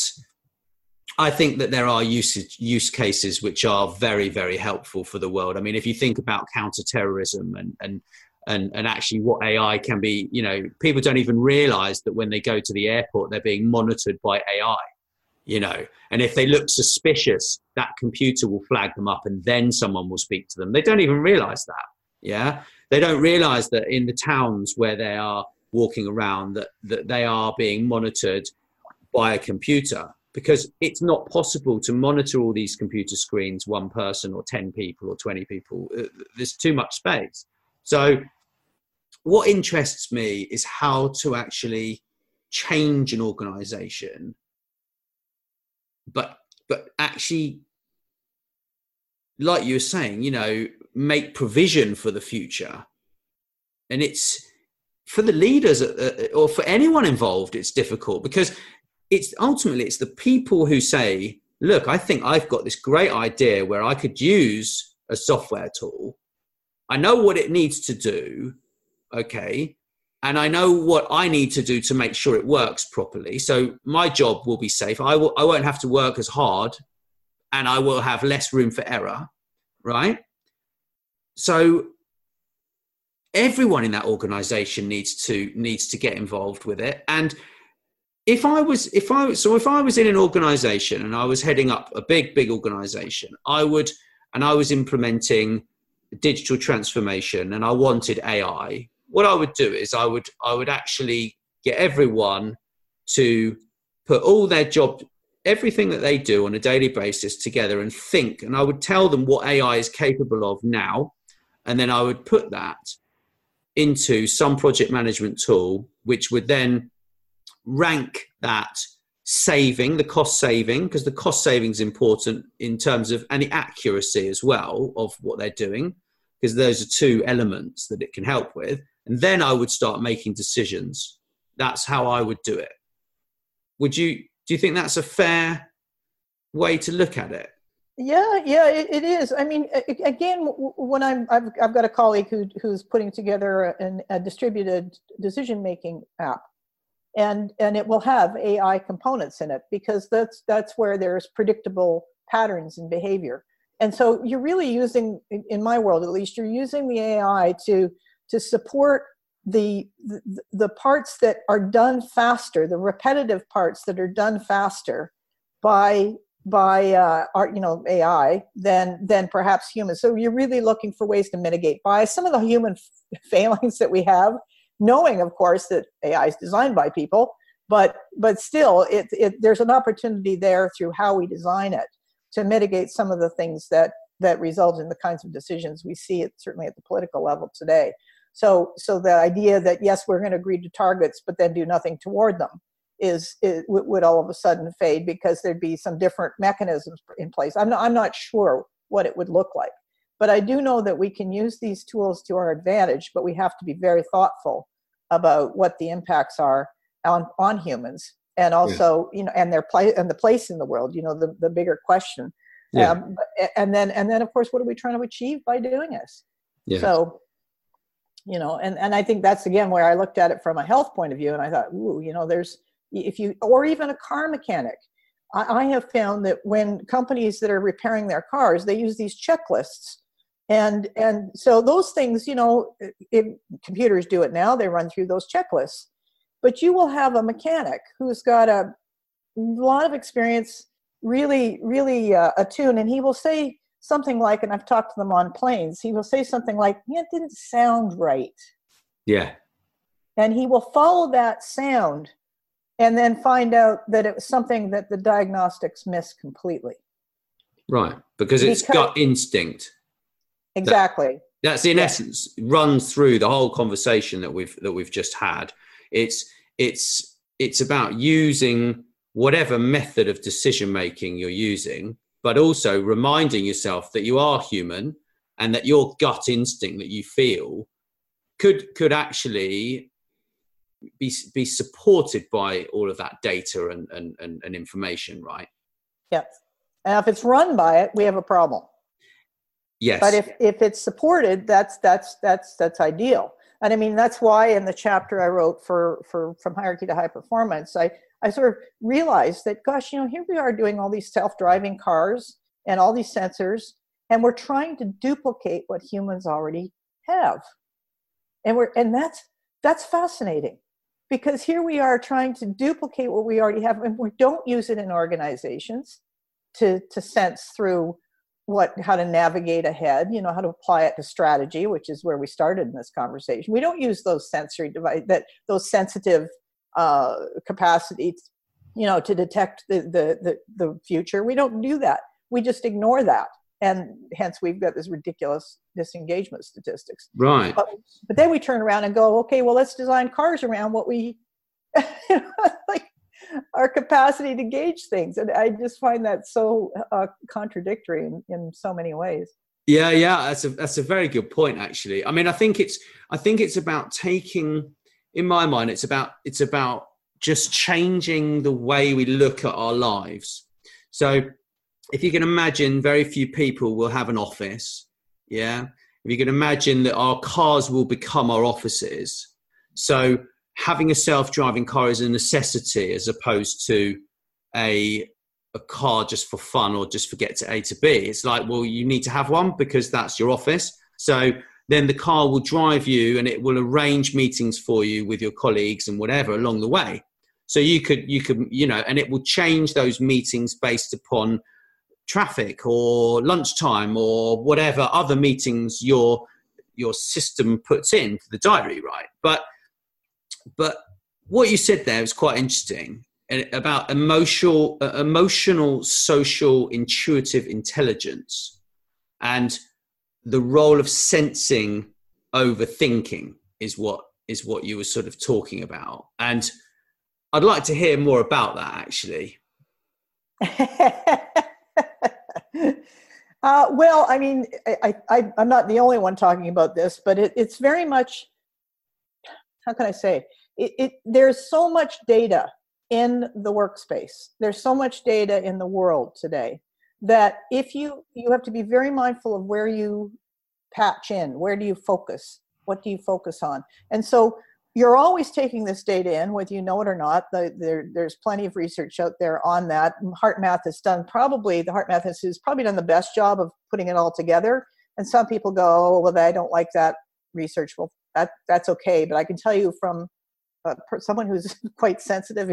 I think that there are usage, use cases which are very, very helpful for the world. I mean, if you think about counterterrorism and, and and, and actually what AI can be, you know, people don't even realize that when they go to the airport, they're being monitored by AI, you know, and if they look suspicious, that computer will flag them up and then someone will speak to them. They don't even realize that. Yeah. They don't realize that in the towns where they are walking around that, that they are being monitored by a computer because it's not possible to monitor all these computer screens one person or 10 people or 20 people uh, there's too much space so what interests me is how to actually change an organization but but actually like you were saying you know make provision for the future. And it's for the leaders uh, uh, or for anyone involved it's difficult because it's ultimately it's the people who say look i think i've got this great idea where i could use a software tool. I know what it needs to do okay and i know what i need to do to make sure it works properly. So my job will be safe. I will i won't have to work as hard and i will have less room for error right? So everyone in that organization needs to needs to get involved with it. And if I was, if I so if I was in an organization and I was heading up a big, big organization, I would, and I was implementing digital transformation and I wanted AI, what I would do is I would, I would actually get everyone to put all their job, everything that they do on a daily basis together and think, and I would tell them what AI is capable of now. And then I would put that into some project management tool, which would then rank that saving, the cost saving, because the cost saving is important in terms of any accuracy as well of what they're doing, because those are two elements that it can help with. And then I would start making decisions. That's how I would do it. Would you do you think that's a fair way to look at it? Yeah, yeah, it, it is. I mean, again, when I'm, I've, I've got a colleague who, who's putting together an, a distributed decision making app, and and it will have AI components in it because that's that's where there's predictable patterns in behavior. And so you're really using, in my world at least, you're using the AI to to support the, the the parts that are done faster, the repetitive parts that are done faster by by uh, you know AI than than perhaps humans. So you're really looking for ways to mitigate bias. Some of the human failings that we have knowing of course that ai is designed by people but but still it, it there's an opportunity there through how we design it to mitigate some of the things that that result in the kinds of decisions we see it certainly at the political level today so so the idea that yes we're going to agree to targets but then do nothing toward them is it would all of a sudden fade because there'd be some different mechanisms in place i'm not, I'm not sure what it would look like but I do know that we can use these tools to our advantage, but we have to be very thoughtful about what the impacts are on, on humans and also, yes. you know, and their place and the place in the world, you know, the, the bigger question. Yeah. Um, and then, and then of course, what are we trying to achieve by doing this? Yes. So, you know, and, and I think that's again where I looked at it from a health point of view and I thought, ooh, you know, there's, if you, or even a car mechanic, I, I have found that when companies that are repairing their cars, they use these checklists. And and so those things you know computers do it now they run through those checklists. But you will have a mechanic who's got a lot of experience really really uh, attuned and he will say something like and i've talked to them on planes he will say something like yeah, it didn't sound right yeah and he will follow that sound and then find out that it was something that the diagnostics missed completely right because it's because, gut instinct Exactly. That, that's in yeah. essence runs through the whole conversation that we've that we've just had. It's it's it's about using whatever method of decision making you're using, but also reminding yourself that you are human and that your gut instinct that you feel could could actually be be supported by all of that data and and, and, and information, right? Yes. And if it's run by it, we have a problem. Yes. But if, if it's supported, that's that's that's that's ideal. And I mean that's why in the chapter I wrote for for from hierarchy to high performance, I I sort of realized that, gosh, you know, here we are doing all these self-driving cars and all these sensors, and we're trying to duplicate what humans already have, and we're and that's that's fascinating because here we are trying to duplicate what we already have, and we don't use it in organizations to to sense through what how to navigate ahead you know how to apply it to strategy which is where we started in this conversation. We don't use those sensory device that those sensitive uh, capacities you know to detect the, the the the future. We don't do that. We just ignore that. And hence we've got this ridiculous disengagement statistics. Right. But, but then we turn around and go okay well let's design cars around what we like our capacity to gauge things. And i just find that so uh, contradictory in, in so many ways. Yeah yeah that's a that's a very good point actually. I mean i think it's i think it's about taking in my mind it's about it's about just changing the way we look at our lives so if you can imagine very few people will have an office yeah if you can imagine that our cars will become our offices so having a self-driving car is a necessity as opposed to a a car just for fun or just for get to A to B. It's like, well, you need to have one because that's your office. So then the car will drive you and it will arrange meetings for you with your colleagues and whatever along the way. So you could you could you know, and it will change those meetings based upon traffic or lunchtime or whatever other meetings your your system puts in for the diary, right? But but what you said there was quite interesting about emotional, uh, emotional, social, intuitive intelligence, and the role of sensing over thinking is what is what you were sort of talking about. And I'd like to hear more about that actually. uh, well, I mean, I, I, am not the only one talking about this, but it, it's very much, how can I say, it, it, there's so much data in the workspace there's so much data in the world today that if you you have to be very mindful of where you patch in where do you focus what do you focus on? And so you're always taking this data in whether you know it or not the, there, there's plenty of research out there on that. HeartMath has done probably the HeartMath has, has probably done the best job of putting it all together. And some people go oh, well i don't like that research. Well that that's okay. But i can tell you from uh, someone who's quite sensitive,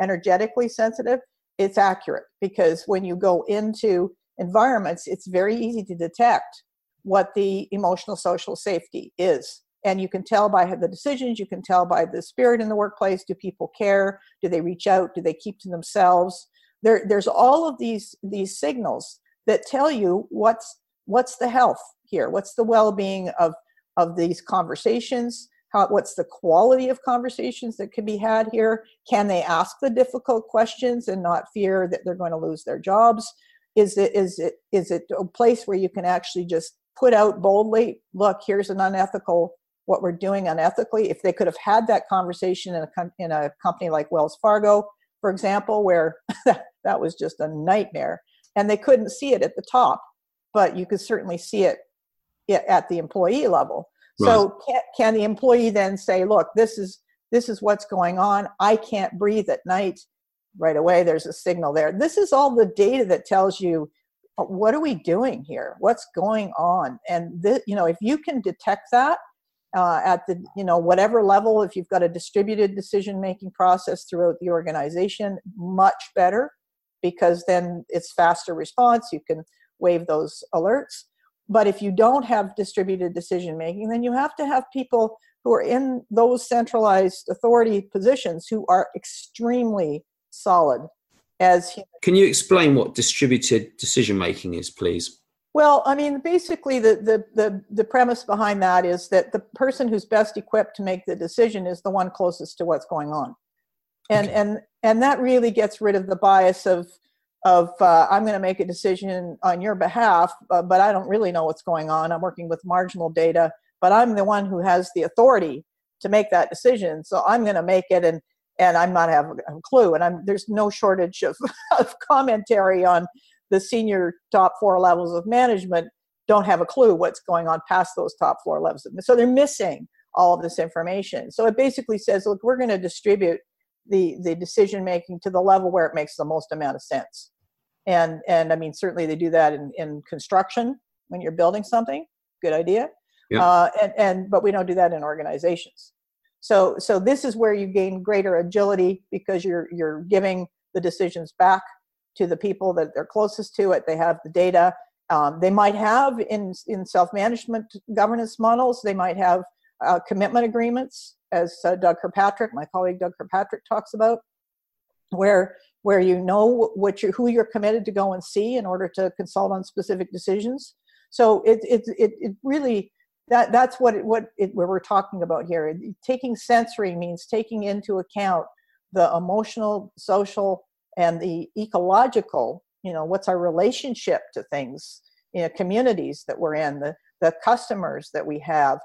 energetically sensitive, it's accurate because when you go into environments, it's very easy to detect what the emotional social safety is. And you can tell by the decisions, you can tell by the spirit in the workplace. Do people care? Do they reach out? Do they keep to themselves? There, there's all of these these signals that tell you what's what's the health here, what's the well-being of of these conversations, how, what's the quality of conversations that can be had here? Can they ask the difficult questions and not fear that they're going to lose their jobs? Is it is it is it a place where you can actually just put out boldly, look, here's an unethical what we're doing unethically. If they could have had that conversation in a in a company like Wells Fargo, for example, where that was just a nightmare, and they couldn't see it at the top, but you could certainly see it at the employee level so can, can the employee then say, look, this is this is what's going on. I can't breathe at night. Right away, there's a signal there. This is all the data that tells you uh, what are we doing here? What's going on? And this, you know, if you can detect that uh, at the you know whatever level, if you've got a distributed decision making process throughout the organization, much better because then it's faster response. You can wave those alerts. But if you don't have distributed decision making, then you have to have people who are in those centralized authority positions who are extremely solid as human. Can you explain what distributed decision making is, please? Well, I mean, basically, the, the, the, the, premise behind that is that the person who's best equipped to make the decision is the one closest to what's going on. And, okay. and, and that really gets rid of the bias of of uh, I'm going to make a decision on your behalf, uh, but I don't really know what's going on. I'm working with marginal data, but I'm the one who has the authority to make that decision. So I'm going to make it, and and I'm not have a clue. And I'm there's no shortage of, of commentary on the senior top four levels of management don't have a clue what's going on past those top four levels. So they're missing all of this information. So it basically says, look, we're going to distribute the the decision making to the level where it makes the most amount of sense and and i mean certainly they do that in, in construction when you're building something. Good idea. Yeah. uh, and and but we don't do that in organizations. So so this is where you gain greater agility because you're you're giving the decisions back to the people that they're closest to it. They have the data. Um, they might have in in self-management governance models they might have uh, commitment agreements as uh, doug kirkpatrick my colleague doug kirkpatrick talks about where where you know what you who you're committed to go and see in order to consult on specific decisions. So it it it, it really that that's what it, what it, what we're talking about here. Taking sensory means taking into account the emotional, social, and the ecological. You know, what's our relationship to things? You know, communities that we're in, the the customers that we have.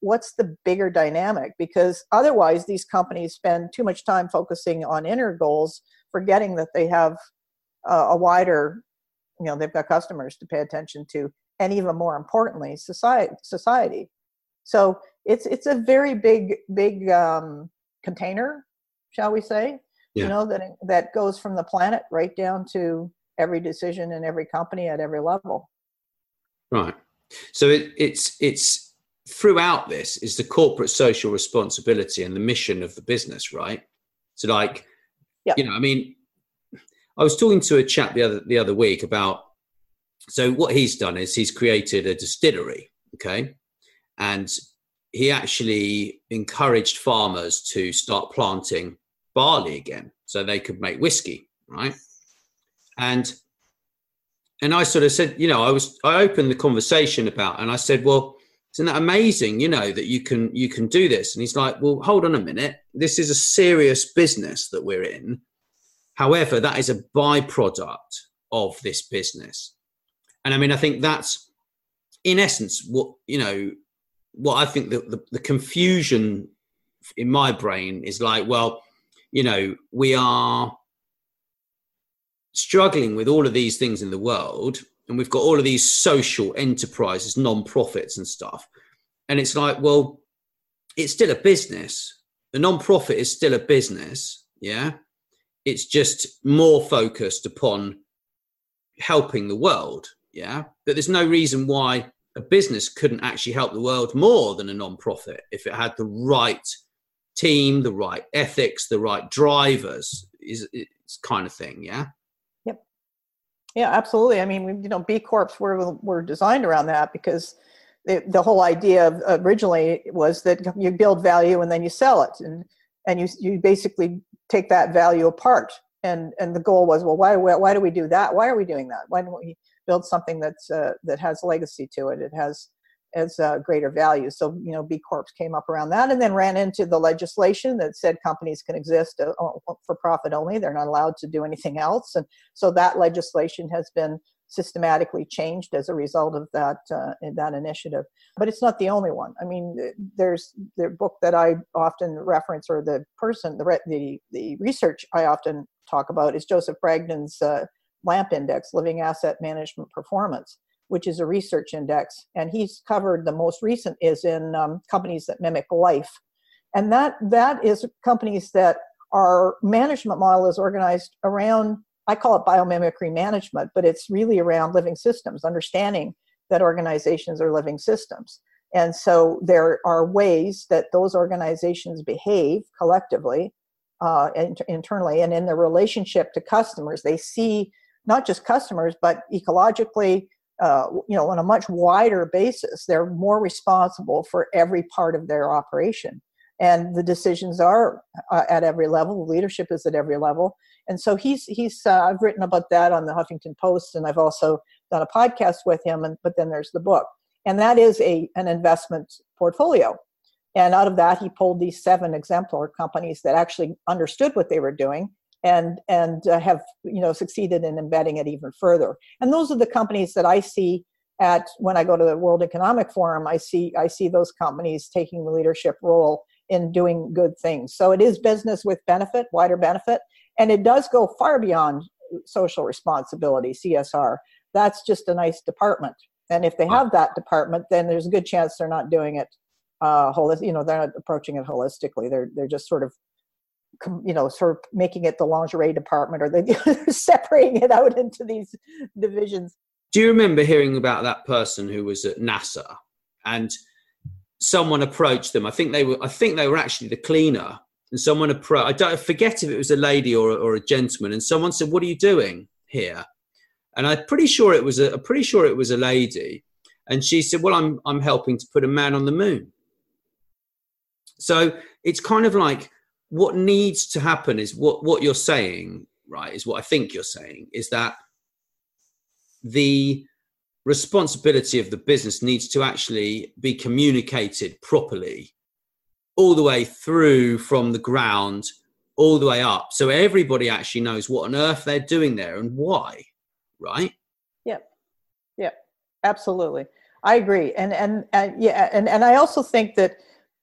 What's the bigger dynamic? Because otherwise, these companies spend too much time focusing on inner goals forgetting that they have uh, a wider, you know, they've got customers to pay attention to, and even more importantly, society. Society. So it's it's a very big big um, container, shall we say? Yeah. You know that that goes from the planet right down to every decision in every company at every level. Right. So it, it's it's throughout this is the corporate social responsibility and the mission of the business, right? So like you know, I mean, I was talking to a chap the other the other week about so what he's done is he's created a distillery, okay, and he actually encouraged farmers to start planting barley again so they could make whiskey, right? And and I sort of said, you know, I was I opened the conversation about and I said, well, isn't that amazing you know that you can you can do this? And he's like well hold on a minute. This is a serious business that we're in. However that is a byproduct of this business. And i mean i think that's in essence what you know what i think the, the, the confusion in my brain is like well you know we are struggling with all of these things in the world and we've got all of these social enterprises, non-profits and stuff. And it's like, well, it's still a business. The non-profit is still a business, yeah. It's just more focused upon helping the world, yeah. But there's no reason why a business couldn't actually help the world more than a non-profit if it had the right team, the right ethics, the right drivers, is it's kind of thing, yeah. Yeah, absolutely. I mean, you know, B Corps were were designed around that because the, the whole idea of, originally was that you build value and then you sell it, and and you you basically take that value apart. And and the goal was, well, why why, why do we do that? Why are we doing that? Why don't we build something that's uh, that has legacy to it? It has as uh, greater value. So, you know, B Corps came up around that and then ran into the legislation that said companies can exist uh, for profit only. They're not allowed to do anything else. And so that legislation has been systematically changed as a result of that uh, that initiative. But it's not the only one. I mean, there's the book that I often reference, or the person, the the, the research I often talk about is Joseph Bragdon's uh, LAMP Index, Living Asset Management Performance which is a research index. And he's covered the most recent is in um, companies that mimic life. And that that is companies that our management model is organized around, I call it biomimicry management, but it's really around living systems, understanding that organizations are living systems. And so there are ways that those organizations behave collectively, uh, internally, and in their relationship to customers. They see not just customers, but ecologically, uh, you know, on a much wider basis, they're more responsible for every part of their operation. And the decisions are uh, at every level. The leadership is at every level. And so he's he's uh, I've written about that on the Huffington Post, and I've also done a podcast with him. And but then there's the book, and that is a an investment portfolio. And out of that, he pulled these seven exemplar companies that actually understood what they were doing and and uh, have you know succeeded in embedding it even further. And those are the companies that I see at when I go to the World Economic Forum. I see I see those companies taking the leadership role in doing good things. So it is business with benefit, wider benefit, and it does go far beyond social responsibility (CSR). That's just a nice department. And if they have that department, then there's a good chance they're not doing it uh, holistic. You know, they're not approaching it holistically. They're they're just sort of you know sort of making it the lingerie department or they separating it out into these divisions. Do you remember hearing about that person who was at nasa and someone approached them? I think they were i think they were actually the cleaner and someone approached i don't forget if it was a lady or, or a gentleman and someone said what are you doing here? And i'm pretty sure it was a I'm pretty sure it was a lady. And she said well i'm i'm helping to put a man on the moon. So it's kind of like what needs to happen is what what you're saying right is what i think you're saying is that the responsibility of the business needs to actually be communicated properly all the way through from the ground all the way up. So everybody actually knows what on earth they're doing there and why right? Yep. Yep. Absolutely. I agree. And and, and yeah and, and i also think that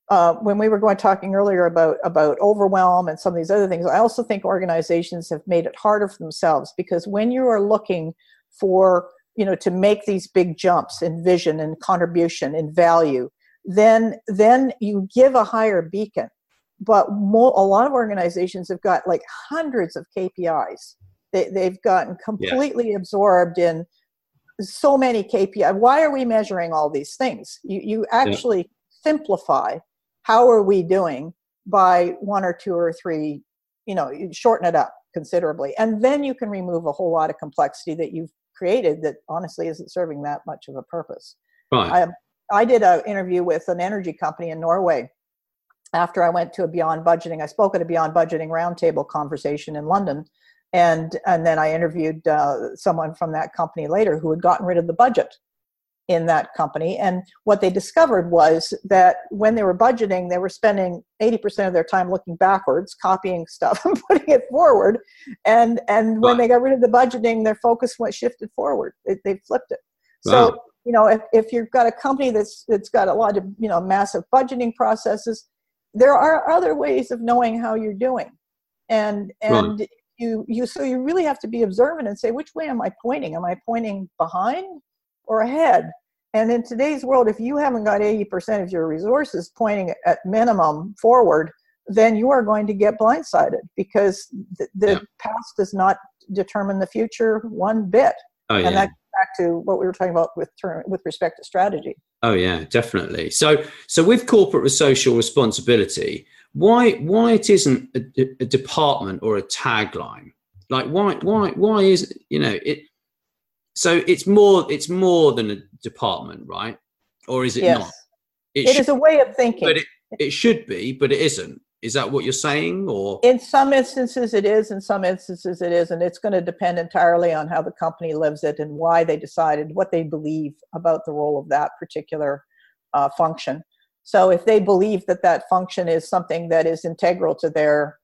uh, when we were going talking earlier about about overwhelm and some of these other things, I also think organizations have made it harder for themselves because when you are looking for you know to make these big jumps in vision and contribution and value, then then you give a higher beacon. But more, a lot of organizations have got like hundreds of KPIs. They, they've gotten completely yeah. absorbed in so many KPI. Why are we measuring all these things? You you actually yeah. simplify how are we doing by one or two or three you know shorten it up considerably. And then you can remove a whole lot of complexity that you've created that honestly isn't serving that much of a purpose. Right i, I did an interview with an energy company in norway after i went to a beyond budgeting. I spoke at a beyond budgeting roundtable conversation in london and and then i interviewed uh, someone from that company later who had gotten rid of the budget in that company. And what they discovered was that when they were budgeting, they were spending 80% of their time looking backwards, copying stuff and putting it forward. And and when they got rid of the budgeting, their focus went shifted forward. They, they flipped it. Wow. So you know, if, if you've got a company that's that's got a lot of you know massive budgeting processes, there are other ways of knowing how you're doing. And and you you so you really have to be observant and say which way am I pointing? Am I pointing behind? Or ahead. And in today's world, if you haven't got 80% of your resources pointing at minimum forward, then you are going to get blindsided because the, the yeah. past does not determine the future one bit. Oh, yeah. And that back to what we were talking about with term, with respect to strategy. Oh yeah, definitely. So so with corporate social responsibility, why why it isn't a, a department or a tagline? Like why why why is you know it so it's more it's more than a department, right? Or is it yes. not? It, it should, is a way of thinking. But it, it should be, but it isn't. Is that what you're saying, or in some instances it is, in some instances it isn't. It's going to depend entirely on how the company lives it and why they decided what they believe about the role of that particular uh, function. So if they believe that that function is something that is integral to their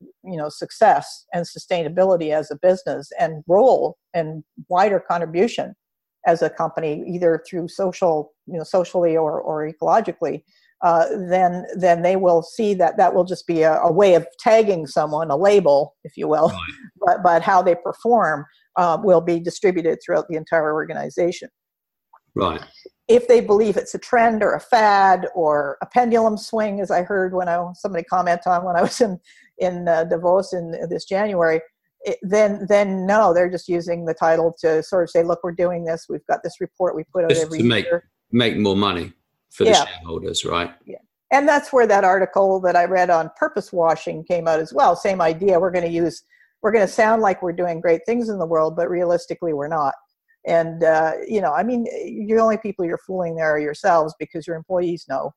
you know success and sustainability as a business and role and wider contribution as a company either through social you know socially or, or ecologically uh, then then they will see that that will just be a, a, way of tagging someone a label if you will right. but but how they perform uh, will be distributed throughout the entire organization right if they believe it's a trend or a fad or a pendulum swing as i heard when i somebody comment on when i was in in uh, Davos in this January, it, then then no, they're just using the title to sort of say, look, we're doing this. We've got this report we put out just every to make, year. Make more money for the shareholders, right? Yeah. And that's where that article that I read on purpose washing came out as well. Same idea. We're going to use, we're going to sound like we're doing great things in the world, but realistically, we're not. And, uh, you know, I mean, the only people you're fooling there are yourselves because your employees know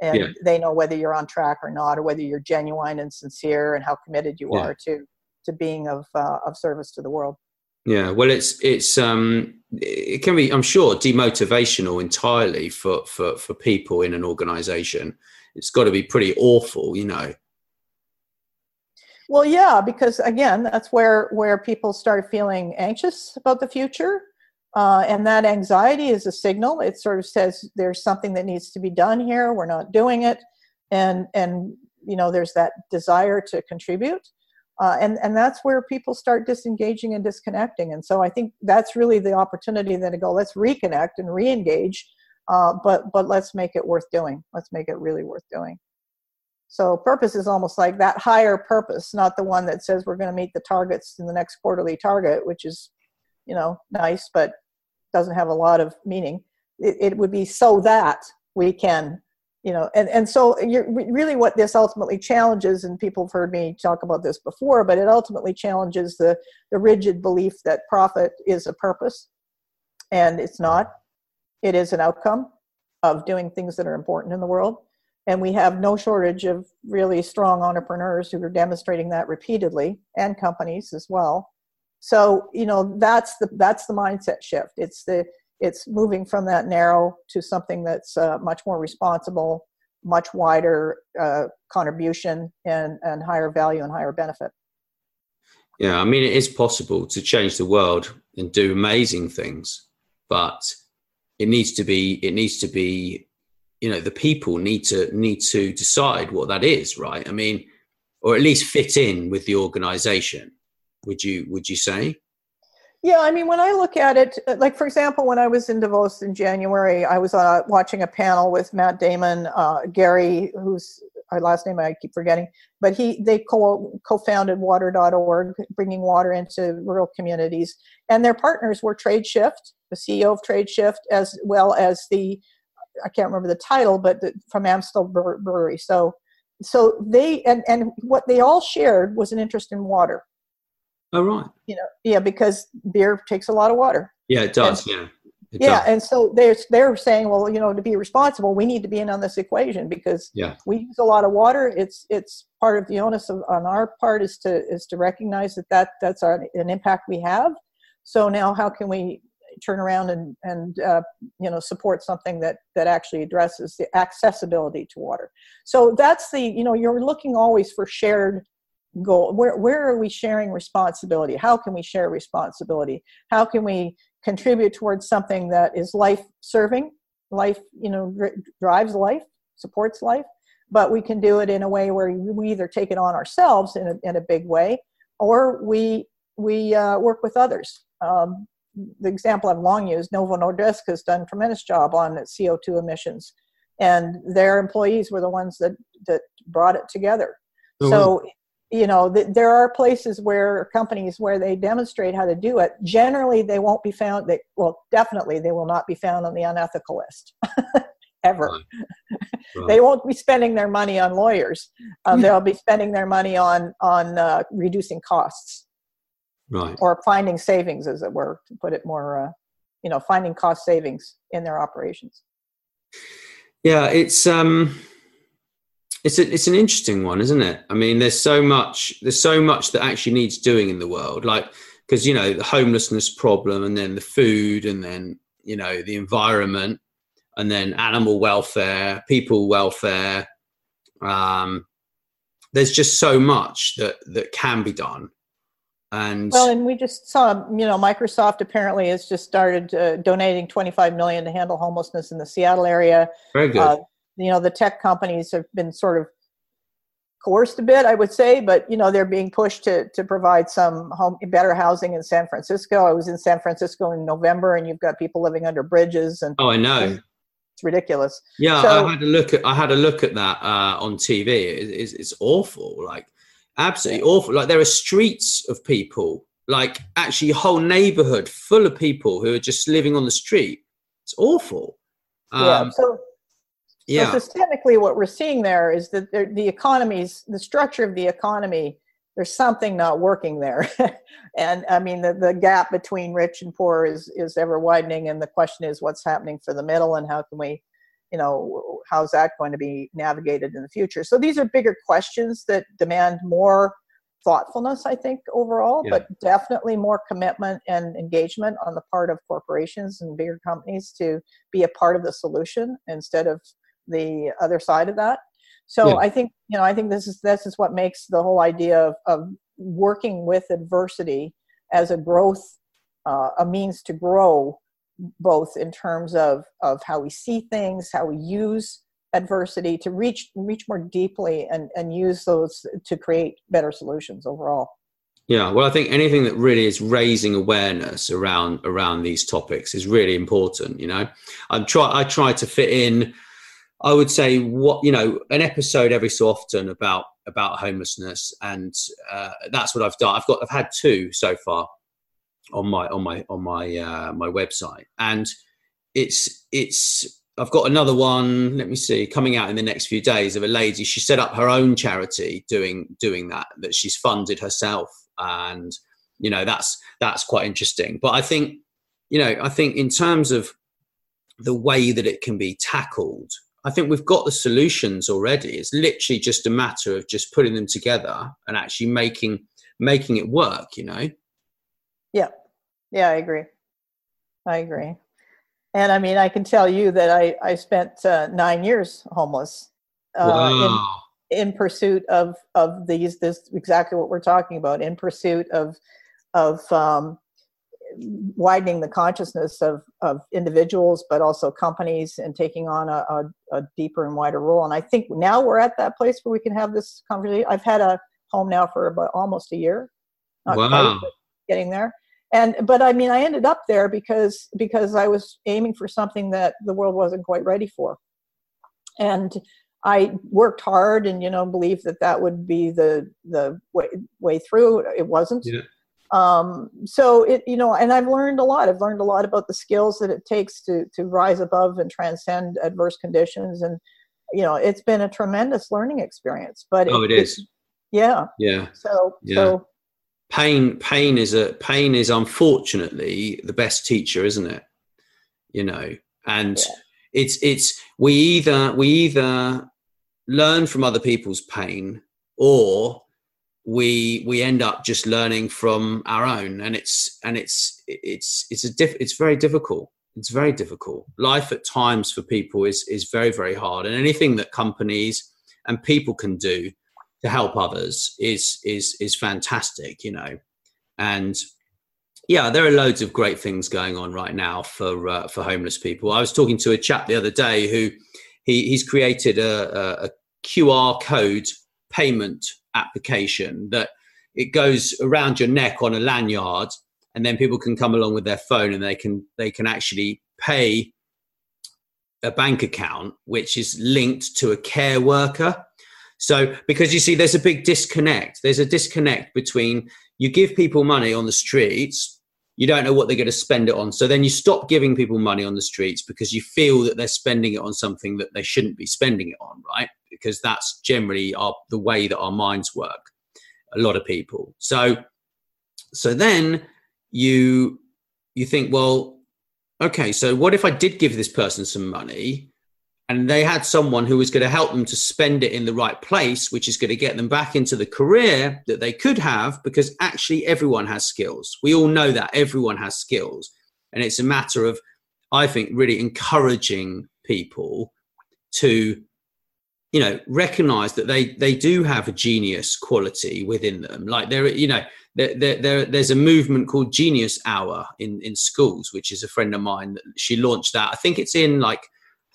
and yeah. they know whether you're on track or not or whether you're genuine and sincere and how committed you yeah. are to to being of uh, of service to the world yeah well it's it's um it can be i'm sure demotivational entirely for for for people in an organization it's got to be pretty awful you know well yeah because again that's where where people start feeling anxious about the future uh, and that anxiety is a signal. It sort of says there's something that needs to be done here. We're not doing it, and and you know there's that desire to contribute, uh, and and that's where people start disengaging and disconnecting. And so I think that's really the opportunity then to go. Let's reconnect and reengage, uh, but but let's make it worth doing. Let's make it really worth doing. So purpose is almost like that higher purpose, not the one that says we're going to meet the targets in the next quarterly target, which is, you know, nice but doesn't have a lot of meaning. It, it would be so that we can, you know, and and so you're really what this ultimately challenges, and people have heard me talk about this before, but it ultimately challenges the the rigid belief that profit is a purpose, and it's not. It is an outcome of doing things that are important in the world and we have no shortage of really strong entrepreneurs who are demonstrating that repeatedly and companies as well so you know that's the that's the mindset shift. It's the it's moving from that narrow to something that's uh, much more responsible much wider uh, contribution and and higher value and higher benefit. Yeah i mean it is possible to change the world and do amazing things but it needs to be it needs to be you know the people need to need to decide what that is right? I mean or at least fit in with the organization would you would you say yeah i mean when i look at it uh, like for example when i was in davos in january i was uh, watching a panel with matt damon uh, gary who's our last name i keep forgetting but he they co- co-founded water.org bringing water into rural communities and their partners were tradeshift the ceo of tradeshift as well as the I can't remember the title, but the, from Amstel Brewery. So, so they and and what they all shared was an interest in water. Oh right. You know, yeah, because beer takes a lot of water. Yeah, it does. And, yeah. It yeah, does. and so they're they're saying, well, you know, to be responsible, we need to be in on this equation because yeah. we use a lot of water. It's it's part of the onus of, on our part is to is to recognize that that that's our, an impact we have. So now, how can we turn around and and uh, you know support something that that actually addresses the accessibility to water so that's the you know you're looking always for shared goal where where are we sharing responsibility how can we share responsibility how can we contribute towards something that is life serving life you know drives life supports life but we can do it in a way where we either take it on ourselves in a, in a big way or we we uh, work with others um, the example I've long used, Novo Nordisk has done a tremendous job on CO2 emissions, and their employees were the ones that that brought it together. Mm-hmm. So, you know, th- there are places where companies where they demonstrate how to do it. Generally, they won't be found. They well, definitely, they will not be found on the unethical list. Ever, right. Right. they won't be spending their money on lawyers. Um, they'll be spending their money on on uh, reducing costs right or finding savings as it were to put it more uh, you know finding cost savings in their operations yeah it's um it's a, it's an interesting one isn't it? I mean there's so much there's so much that actually needs doing in the world like because you know the homelessness problem and then the food and then you know the environment and then animal welfare people welfare. Um there's just so much that that can be done. And well and we just saw you know microsoft apparently has just started uh, donating 25 million to handle homelessness in the seattle area. Very good. Uh, you know the tech companies have been sort of coerced a bit i would say but you know they're being pushed to to provide some home better housing in san francisco i was in san francisco in november and you've got people living under bridges and oh i know it's ridiculous yeah so, i had a look at i had a look at that uh, on tv it, it's, it's awful like absolutely awful. Like there are streets of people, like actually a whole neighborhood full of people who are just living on the street. It's awful. Um, yeah. So, yeah. So systemically, what we're seeing there is that the economies, the structure of the economy, there's something not working there. and I mean, the, the gap between rich and poor is, is ever widening. And the question is what's happening for the middle and how can we you know how's that going to be navigated in the future so these are bigger questions that demand more thoughtfulness i think overall yeah. but definitely more commitment and engagement on the part of corporations and bigger companies to be a part of the solution instead of the other side of that. So yeah. i think you know i think this is this is what makes the whole idea of, of working with adversity as a growth uh, a means to grow both in terms of of how we see things how we use adversity to reach reach more deeply and and use those to create better solutions overall. Yeah well i think anything that really is raising awareness around around these topics is really important you know? I'm try i try to fit in I would say what you know an episode every so often about about homelessness, and uh, that's what I've done. I've got I've had two so far on my on my on my uh, my website, and it's it's I've got another one. Let me see, coming out in the next few days of a lady. She set up her own charity doing doing that that she's funded herself, and you know that's that's quite interesting. But I think you know I think in terms of the way that it can be tackled, I think we've got the solutions already. It's literally just a matter of just putting them together and actually making making it work. You know. Yeah, yeah, I agree. I agree. And I mean, I can tell you that I, I spent uh, nine years homeless uh, wow. in, in pursuit of, of these, this exactly what we're talking about, in pursuit of, of um, widening the consciousness of, of individuals, but also companies and taking on a, a, a, deeper and wider role. And I think now we're at that place where we can have this conversation. I've had a home now for about almost a year. Not wow. Quite, getting there and but i mean i ended up there because because i was aiming for something that the world wasn't quite ready for and i worked hard and you know believed that that would be the the way, way through it wasn't yeah. Um so it you know and i've learned a lot. I've learned a lot about the skills that it takes to to rise above and transcend adverse conditions. And you know it's been a tremendous learning experience but oh it, it is yeah. Yeah. So yeah. so pain pain is a pain is unfortunately the best teacher isn't it? You know and yeah. it's it's we either we either learn from other people's pain or we we end up just learning from our own. And it's and it's it's it's a diff, it's very difficult. It's very difficult. Life at times for people is is very very hard. And anything that companies and people can do to help others is is is fantastic you know. And yeah there are loads of great things going on right now for uh, for homeless people. I was talking to a chap the other day who he, he's created a, a, a qr code payment application that it goes around your neck on a lanyard and then people can come along with their phone and they can they can actually pay a bank account which is linked to a care worker so, because you see, there's a big disconnect. There's a disconnect between you give people money on the streets, you don't know what they're going to spend it on. So then you stop giving people money on the streets because you feel that they're spending it on something that they shouldn't be spending it on, right? Because that's generally our, the way that our minds work. A lot of people. So, so then you you think, well, okay, so what if I did give this person some money? and they had someone who was going to help them to spend it in the right place, which is going to get them back into the career that they could have, because actually everyone has skills. We all know that everyone has skills. And it's a matter of, I think, really encouraging people to, you know, recognize that they they do have a genius quality within them. Like there, you know, there, there, there, there's a movement called Genius Hour in in schools, which is a friend of mine that she launched that. I think it's in like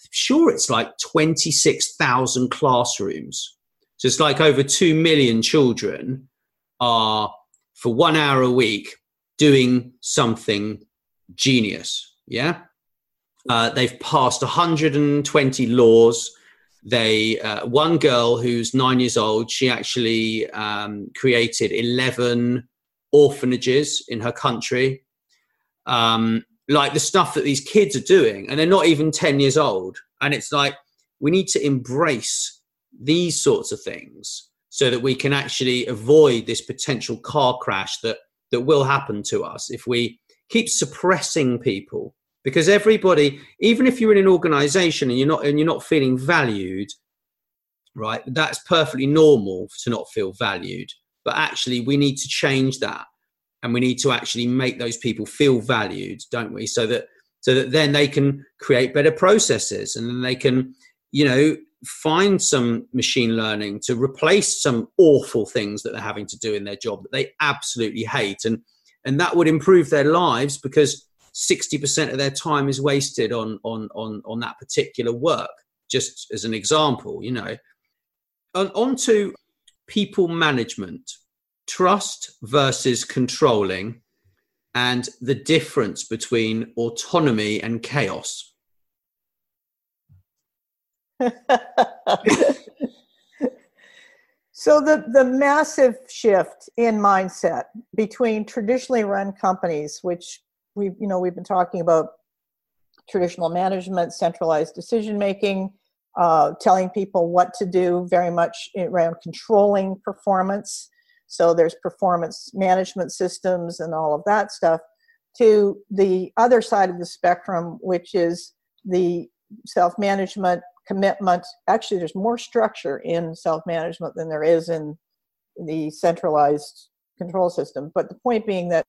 sure it's like 26,000 classrooms. So it's like over 2 million children are for one hour a week doing something genius. Yeah. Uh, they've passed 120 laws. They, uh, one girl who's nine years old, she actually um, created 11 orphanages in her country. Um, like the stuff that these kids are doing and they're not even 10 years old and it's like we need to embrace these sorts of things so that we can actually avoid this potential car crash that that will happen to us if we keep suppressing people because everybody even if you're in an organization and you're not and you're not feeling valued right that's perfectly normal to not feel valued. But actually we need to change that. And we need to actually make those people feel valued don't we? So that so that then they can create better processes and then they can you know find some machine learning to replace some awful things that they're having to do in their job that they absolutely hate. And and that would improve their lives because 60% of their time is wasted on on on on that particular work just as an example you know. On, on to people management trust versus controlling and the difference between autonomy and chaos. So the the massive shift in mindset between traditionally run companies, which we you know we've been talking about traditional management, centralized decision making, uh, telling people what to do, very much around controlling performance. So there's performance management systems and all of that stuff. To the other side of the spectrum, which is the self management commitment. Actually, there's more structure in self management than there is in the centralized control system. But the point being that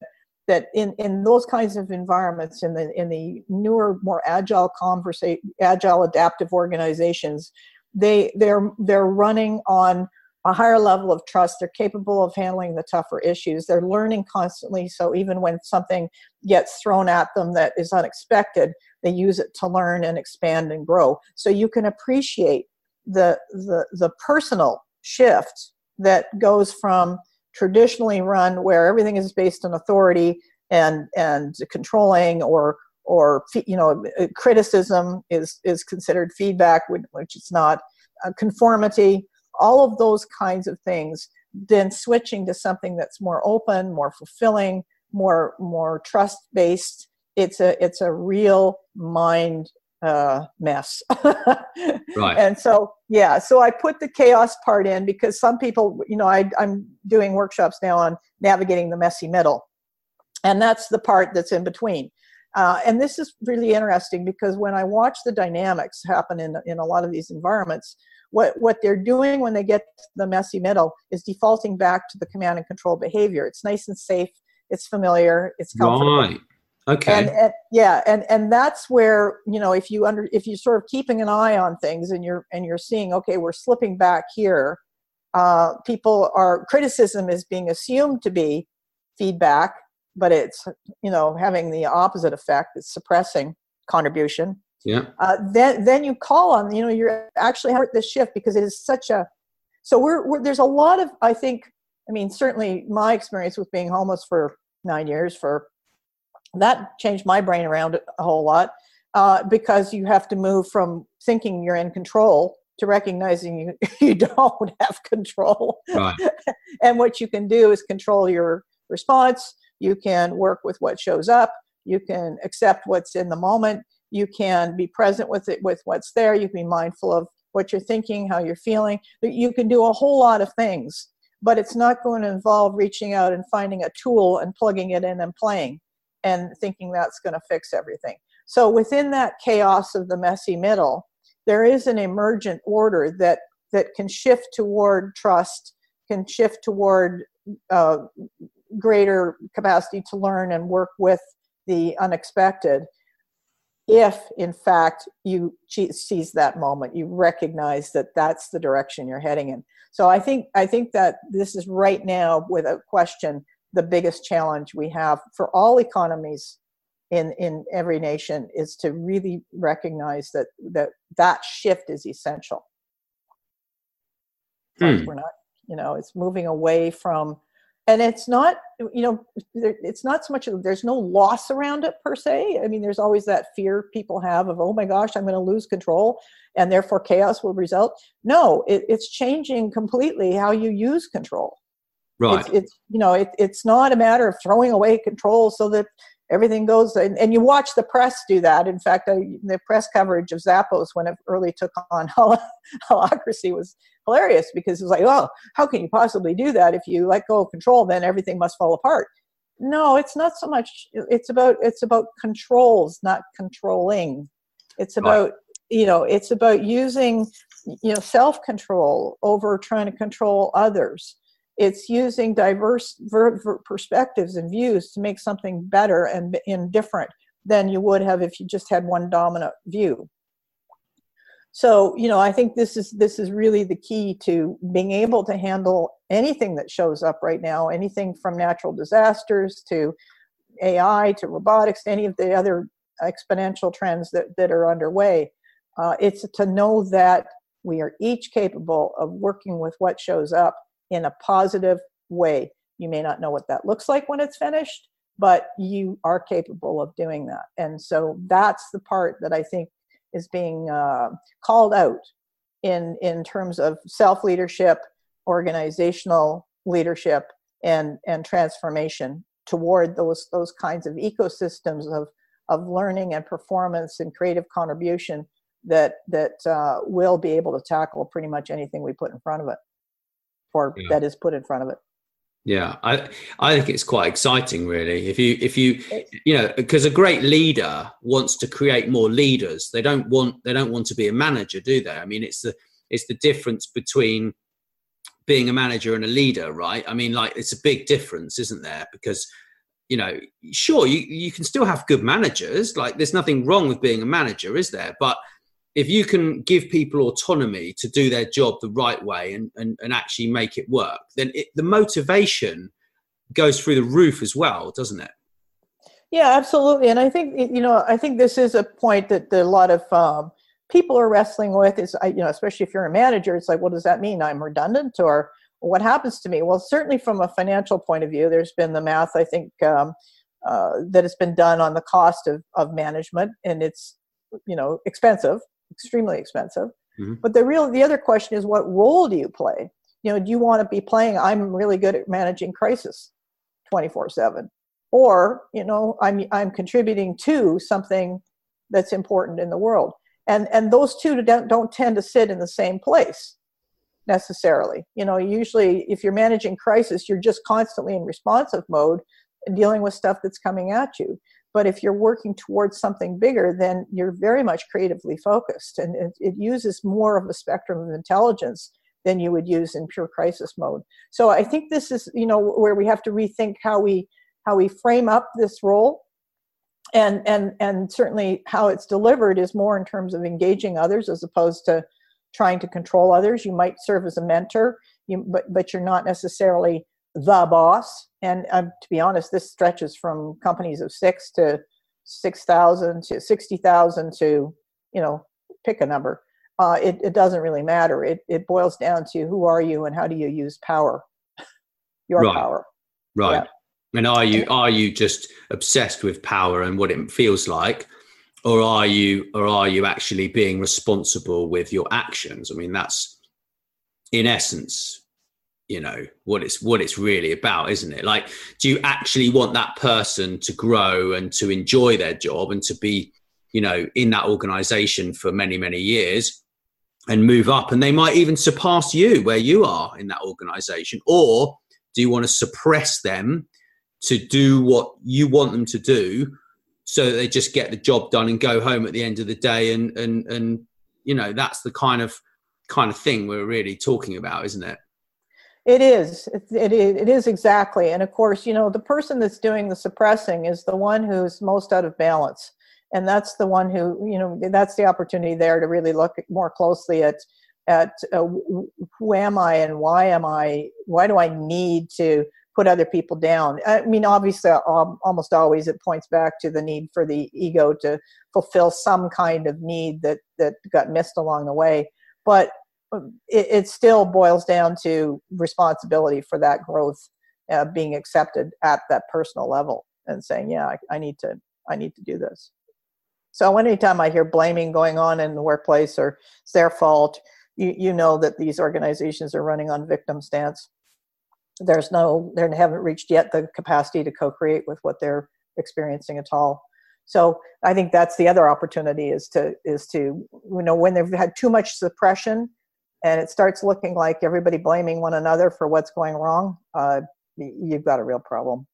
that in, in those kinds of environments, in the in the newer, more agile conversa- agile adaptive organizations, they they're they're running on a higher level of trust. They're capable of handling the tougher issues. They're learning constantly. So even when something gets thrown at them that is unexpected, they use it to learn and expand and grow. So you can appreciate the the, the personal shift that goes from traditionally run where everything is based on authority and and controlling or or you know criticism is is considered feedback which it's not uh, conformity. All of those kinds of things then switching to something that's more open more fulfilling more more trust based it's a it's a real mind uh, mess. right. And so, yeah, so I put the chaos part in because some people, you know, I, I'm doing workshops now on navigating the messy middle. And that's the part that's in between. Uh, and this is really interesting because when I watch the dynamics happen in, in a lot of these environments, what, what they're doing when they get the messy middle is defaulting back to the command and control behavior. It's nice and safe, it's familiar, it's comfortable. Right. Okay. And, and, yeah, and and that's where you know if you under if you're sort of keeping an eye on things and you're and you're seeing okay we're slipping back here, uh, people are criticism is being assumed to be feedback, but it's you know having the opposite effect. It's suppressing contribution. Yeah. Uh, then then you call on you know you're actually hurt this shift because it is such a so we're, we're there's a lot of I think I mean certainly my experience with being homeless for nine years for that changed my brain around a whole lot uh, because you have to move from thinking you're in control to recognizing you, you don't have control. Right. and what you can do is control your response. You can work with what shows up. You can accept what's in the moment. You can be present with it, with what's there. You can be mindful of what you're thinking, how you're feeling. You can do a whole lot of things, but it's not going to involve reaching out and finding a tool and plugging it in and playing and thinking that's going to fix everything. So within that chaos of the messy middle, there is an emergent order that that can shift toward trust, can shift toward uh, greater capacity to learn and work with the unexpected. If, in fact, you seize that moment, you recognize that that's the direction you're heading in. So I think I think that this is right now, with a question, the biggest challenge we have for all economies in in every nation is to really recognize that that that shift is essential. Hmm. We're not, you know, it's moving away from, and it's not, you know, it's not so much. There's no loss around it per se. I mean, there's always that fear people have of, oh my gosh, I'm going to lose control, and therefore chaos will result. No, it, it's changing completely how you use control. Right. It's, it's you know it, it's not a matter of throwing away control so that everything goes and, and you watch the press do that. In fact, I, the press coverage of Zappos when it early took on holacracy was hilarious because it was like, oh, how can you possibly do that if you let go of control? Then everything must fall apart. No, it's not so much. It's about it's about controls, not controlling. It's about right. you know it's about using you know self control over trying to control others it's using diverse ver- ver- perspectives and views to make something better and, and different than you would have if you just had one dominant view. So you know i think this is this is really the key to being able to handle anything that shows up right now anything from natural disasters to ai to robotics to any of the other exponential trends that, that are underway. Uh, it's to know that we are each capable of working with what shows up in a positive way. You may not know what that looks like when it's finished, but you are capable of doing that. And so that's the part that I think is being uh, called out in in terms of self leadership, organizational leadership, and and transformation toward those those kinds of ecosystems of of learning and performance and creative contribution that that uh, will be able to tackle pretty much anything we put in front of it, or yeah. that is put in front of it. Yeah, I I think it's quite exciting, really. If you if you you know because a great leader wants to create more leaders. They don't want they don't want to be a manager, do they? I mean, it's the it's the difference between being a manager and a leader, right? I mean, like it's a big difference, isn't there? Because you know, sure, you you can still have good managers. Like, there's nothing wrong with being a manager, is there? But if you can give people autonomy to do their job the right way and, and, and actually make it work, then it, the motivation goes through the roof as well, doesn't it? Yeah, absolutely. And I think you know, I think this is a point that, a lot of um, people are wrestling with. Is you know, especially if you're a manager, it's like, what does that mean? I'm redundant, or what happens to me? Well, certainly from a financial point of view, there's been the math. I think um, uh, that has been done on the cost of of management, and it's you know expensive extremely expensive. Mm-hmm. But the real the other question is what role do you play? You know, do you want to be playing I'm really good at managing crisis 24/7 or, you know, I'm I'm contributing to something that's important in the world. And and those two don't, don't tend to sit in the same place necessarily. You know, usually if you're managing crisis, you're just constantly in responsive mode and dealing with stuff that's coming at you. But if you're working towards something bigger, then you're very much creatively focused. And it, it uses more of a spectrum of intelligence than you would use in pure crisis mode. So I think this is, you know, where we have to rethink how we how we frame up this role and and and certainly how it's delivered is more in terms of engaging others as opposed to trying to control others you might serve as a mentor you, but but you're not necessarily the boss. And um, to be honest, this stretches from companies of six to 6,000 to 60,000 to, you know, pick a number. Uh, it, it doesn't really matter. It, it boils down to who are you and how do you use power, your right. power. Right. Yeah. And are you are you just obsessed with power and what it feels like, or are you or are you actually being responsible with your actions? I mean, that's in essence you know what it's what it's really about isn't it? Like do you actually want that person to grow and to enjoy their job and to be you know in that organization for many many years and move up? And they might even surpass you where you are in that organization. Or do you want to suppress them to do what you want them to do so that they just get the job done and go home at the end of the day? And and and you know that's the kind of kind of thing we're really talking about isn't it it is. It, it, it is exactly. And of course, you know, the person that's doing the suppressing is the one who's most out of balance. And that's the one who, you know, that's the opportunity there to really look more closely at, at uh, who am I and why am I, why do I need to put other people down? I mean, obviously, almost always it points back to the need for the ego to fulfill some kind of need that, that got missed along the way. But it, it, still boils down to responsibility for that growth uh, being accepted at that personal level and saying yeah I, I, need to i need to do this. So anytime i hear blaming going on in the workplace or it's their fault you, you know that these organizations are running on victim stance. There's no they haven't reached yet the capacity to co-create with what they're experiencing at all. So i think that's the other opportunity is to is to you know when they've had too much suppression and it starts looking like everybody blaming one another for what's going wrong, uh, you've got a real problem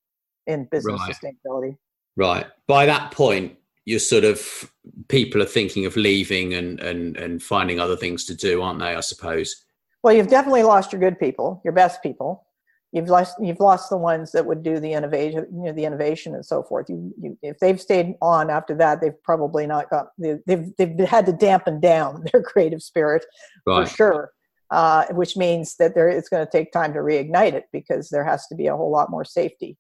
in business right. sustainability. Right. By that point, you're sort of people are thinking of leaving and and and finding other things to do, aren't they? I suppose. Well, you've definitely lost your good people, your best people. You've lost you've lost the ones that would do the innovation, you know, the innovation and so forth. You, you if they've stayed on after that, they've probably not got they've they've, they've had to dampen down their creative spirit right. for sure. Uh, which means that there it's going to take time to reignite it because there has to be a whole lot more safety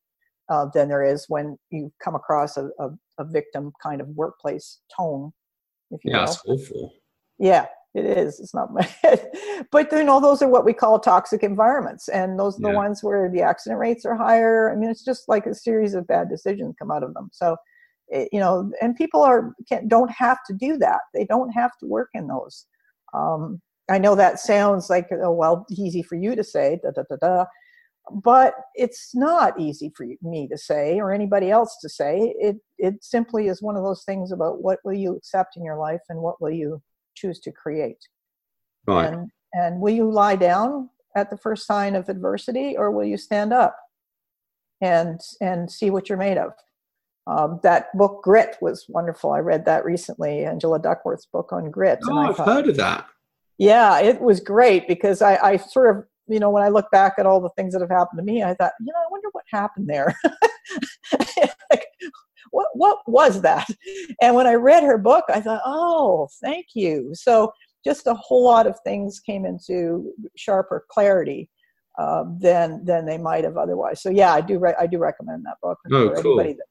uh, than there is when you come across a, a, a victim kind of workplace tone. If you yeah, will. it's awful. Yeah, it is. It's not my but you know, those are what we call toxic environments, and those are the yeah. ones where the accident rates are higher. I mean, it's just like a series of bad decisions come out of them. So, it, you know, and people are can't, don't have to do that. They don't have to work in those. Um, I know that sounds like oh well easy for you to say da da da da, but it's not easy for me to say or anybody else to say. It it simply is one of those things about what will you accept in your life and what will you choose to create. Right. And and will you lie down at the first sign of adversity or will you stand up and and see what you're made of? Um, that book Grit was wonderful. I read that recently, Angela Duckworth's book on grit. Oh, I've thought, heard of that. Yeah, it was great because I, I sort of you know, when I look back at all the things that have happened to me, I thought, you know, I wonder what happened there. like, what what was that? And when I read her book, I thought, oh, thank you. So just a whole lot of things came into sharper clarity uh, than than they might have otherwise. So yeah, I do re- I do recommend that book oh, for cool. anybody that's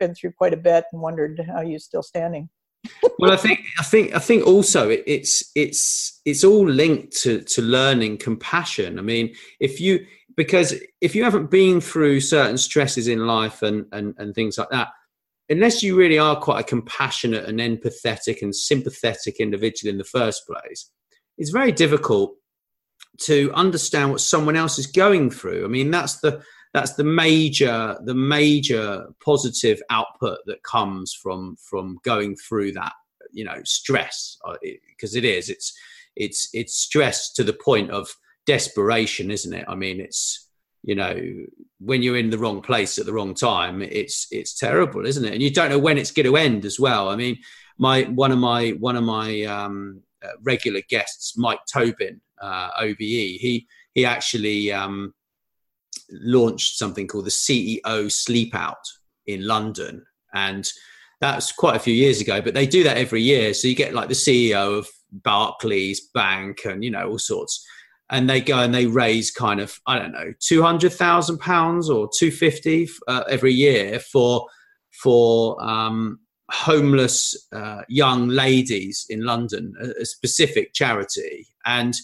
been through quite a bit and wondered how you're still standing well, I think I think I think also it, it's it's it's all linked to to learning compassion. I mean, if you because if you haven't been through certain stresses in life and and and things like that, unless you really are quite a compassionate and empathetic and sympathetic individual in the first place, it's very difficult to understand what someone else is going through. I mean, that's the that's the major the major positive output that comes from from going through that you know stress because uh, it, it is it's it's it's stress to the point of desperation isn't it i mean it's you know when you're in the wrong place at the wrong time it's it's terrible isn't it and you don't know when it's going to end as well i mean my one of my one of my um, uh, regular guests mike tobin uh, obe he he actually um, launched something called the CEO Sleep Out in London. And that's quite a few years ago, but they do that every year. So you get like the CEO of Barclays Bank and, you know, all sorts. And they go and they raise kind of, I don't know, £200,000 or 250 uh, every year for, for, um, homeless uh, young ladies in London, a, a specific charity. And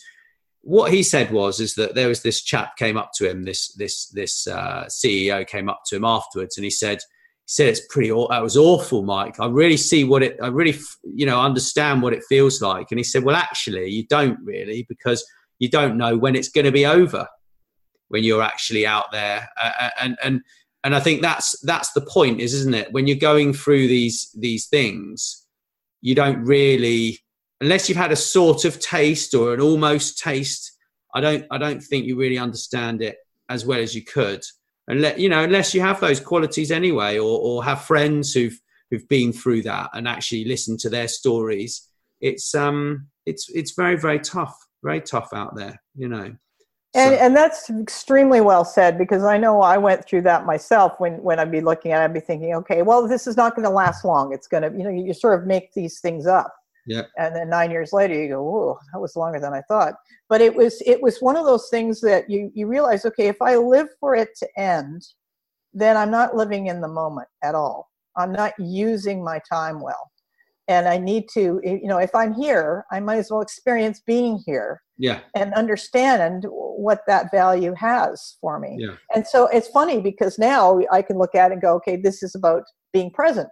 what he said was is that there was this chap came up to him this this this uh, ceo came up to him afterwards and he said he said it's pretty that was awful mike i really see what it i really you know understand what it feels like and he said well actually you don't really because you don't know when it's going to be over when you're actually out there. Uh, and and and i think that's that's the point is isn't it? When you're going through these these things you don't really unless you've had a sort of taste or an almost taste, I don't I don't think you really understand it as well as you could. And let you know, unless you have those qualities anyway, or or have friends who've who've been through that and actually listen to their stories, it's um it's it's very very tough, very tough out there, you know. And, and that's extremely well said because I know I went through that myself when, when I'd be looking at it, I'd be thinking, okay, well, this is not going to last long. It's going to, you know, you sort of make these things up. Yeah. And then nine years later, you go, "Oh, that was longer than I thought." But it was it was one of those things that you you realize, okay, if I live for it to end, then I'm not living in the moment at all. I'm not using my time well, and I need to, eh, you know, if I'm here, I might as well experience being here. Yeah. And understand what that value has for me. Yeah. And so it's funny because now I can look at it and go, okay, this is about being present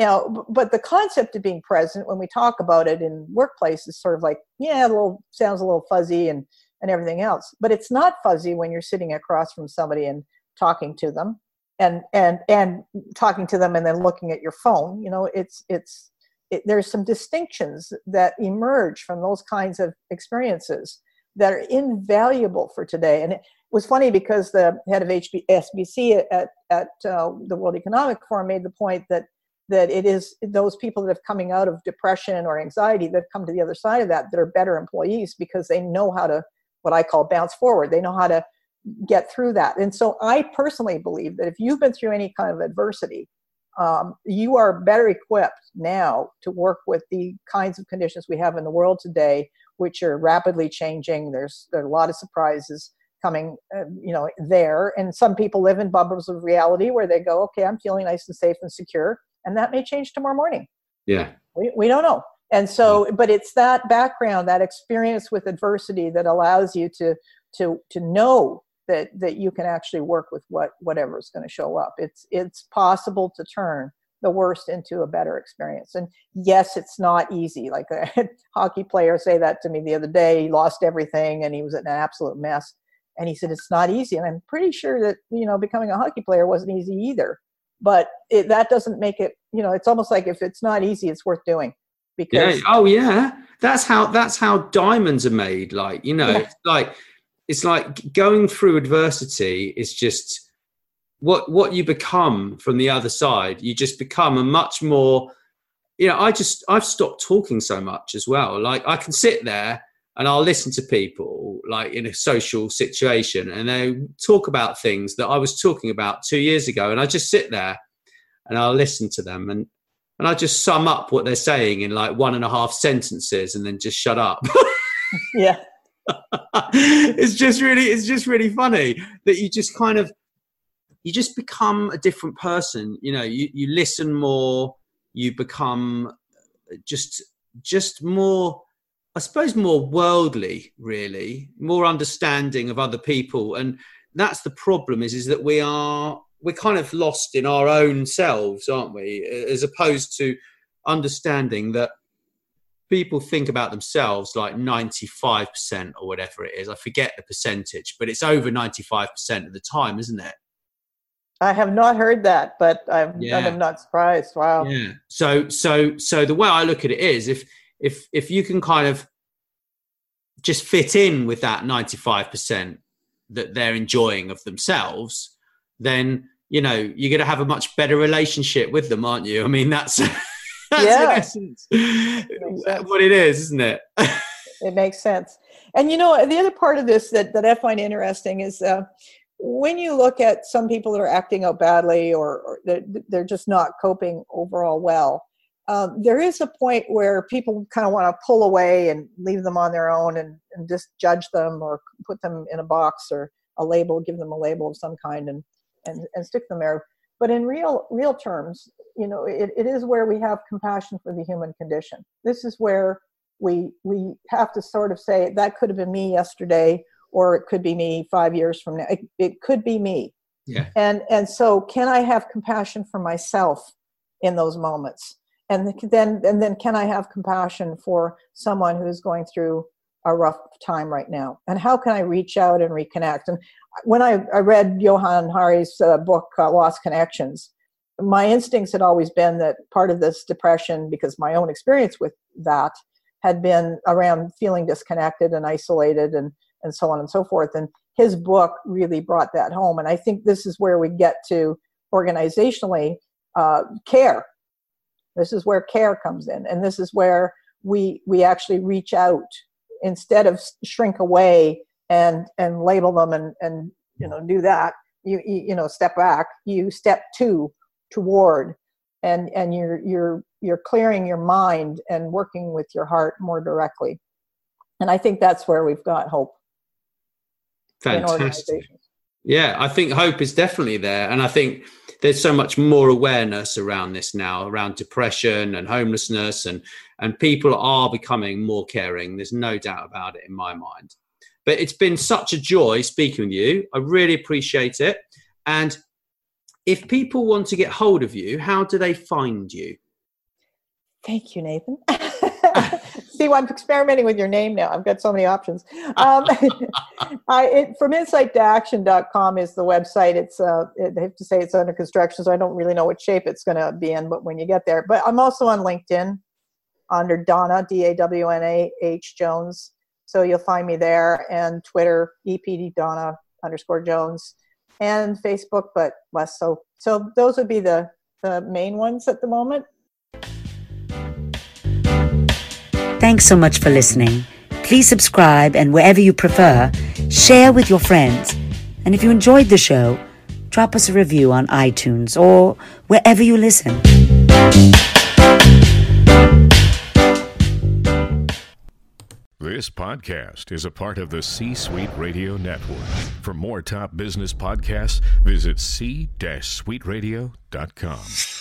now, but the concept of being present, when we talk about it in workplace, is sort of like, yeah, a little sounds a little fuzzy and and everything else. But it's not fuzzy when you're sitting across from somebody and talking to them, and and and talking to them, and then looking at your phone. You know, it's it's it, there's some distinctions that emerge from those kinds of experiences that are invaluable for today. And it was funny because the head of HSBC at at uh, the World Economic Forum made the point that that it is those people that have coming out of depression or anxiety that come to the other side of that that are better employees because they know how to what i call bounce forward they know how to get through that and so i personally believe that if you've been through any kind of adversity um, you are better equipped now to work with the kinds of conditions we have in the world today which are rapidly changing there's there are a lot of surprises coming uh, you know there and some people live in bubbles of reality where they go okay i'm feeling nice and safe and secure and that may change tomorrow morning. Yeah. We, we don't know. And so, but it's that background, that experience with adversity that allows you to, to, to know that, that you can actually work with what, whatever is going to show up. It's, it's possible to turn the worst into a better experience. And yes, it's not easy. Like a hockey player say that to me the other day. He lost everything and he was in an absolute mess. And he said it's not easy. And I'm pretty sure that you know becoming a hockey player wasn't easy either. But it, that doesn't make it. You know, it's almost like if it's not easy, it's worth doing. Because yeah. Oh yeah. That's how that's how diamonds are made. Like you know, yeah. it's like it's like going through adversity is just what what you become from the other side. You just become a much more you know i just i've stopped talking so much as well. Like i can sit there and i'll listen to people like in a social situation and they talk about things that i was talking about two years ago and i just sit there and i'll listen to them and and i just sum up what they're saying in like one and a half sentences and then just shut up. Yeah it's just really it's just really funny that you just kind of you just become a different person. You know you, you listen more you become just just more i suppose more worldly really more understanding of other people. And that's the problem is is that we are we're kind of lost in our own selves aren't we? As opposed to understanding that people think about themselves like 95% or whatever it is i forget the percentage but it's over 95% of the time isn't it I have not heard that, but I'm, yeah. I'm not surprised. Wow. Yeah. So so so the way I look at it is if if if you can kind of just fit in with that 95% that they're enjoying of themselves, then you know you're going to have a much better relationship with them, aren't you? I mean, that's that's yeah. in essence what it is, isn't it? it makes sense. And you know, the other part of this that that I find interesting is. Uh, when you look at some people that are acting out badly or, or they're, they're, just not coping overall well, um, there is a point where people kind of want to pull away and leave them on their own and, and just judge them or put them in a box or a label, give them a label of some kind and, and, and stick them there. But in real real terms, you know, it, it is where we have compassion for the human condition. This is where we we have to sort of say that could have been me yesterday or it could be me five years from now. It, it could be me. Yeah. And and so can I have compassion for myself in those moments? And then and then can I have compassion for someone who's going through a rough time right now? And how can I reach out and reconnect? And when I, I read Johann Hari's uh, book uh, Lost Connections, my instincts had always been that part of this depression, because my own experience with that had been around feeling disconnected and isolated and and so on and so forth. And his book really brought that home. And I think this is where we get to organizationally uh, care. This is where care comes in, and this is where we we actually reach out instead of shrink away and and label them and and you know do that. You you, you know step back. You step to toward and and you're you're you're clearing your mind and working with your heart more directly and i think that's where we've got hope Fantastic. Yeah, I think hope is definitely there. And I think there's so much more awareness around this now, around depression and homelessness, and, and people are becoming more caring. There's no doubt about it in my mind. But it's been such a joy speaking with you. I really appreciate it. And if people want to get hold of you, how do they find you? Thank you, Nathan. See, I'm experimenting with your name now. I've got so many options. Um, I, it, from insight-action.com is the website. It's uh, it, I have to say it's under construction, so I don't really know what shape it's going to be in. But when you get there, but I'm also on LinkedIn under Dawna D A W N A H Jones. So you'll find me there, and Twitter EPD Dawna underscore Jones, and Facebook, but less so. So those would be the the main ones at the moment. Thanks so much for listening. Please subscribe and wherever you prefer, share with your friends. And if you enjoyed the show, drop us a review on iTunes or wherever you listen. This podcast is a part of the C Suite Radio Network. For more top business podcasts, visit c-suiteradio.com.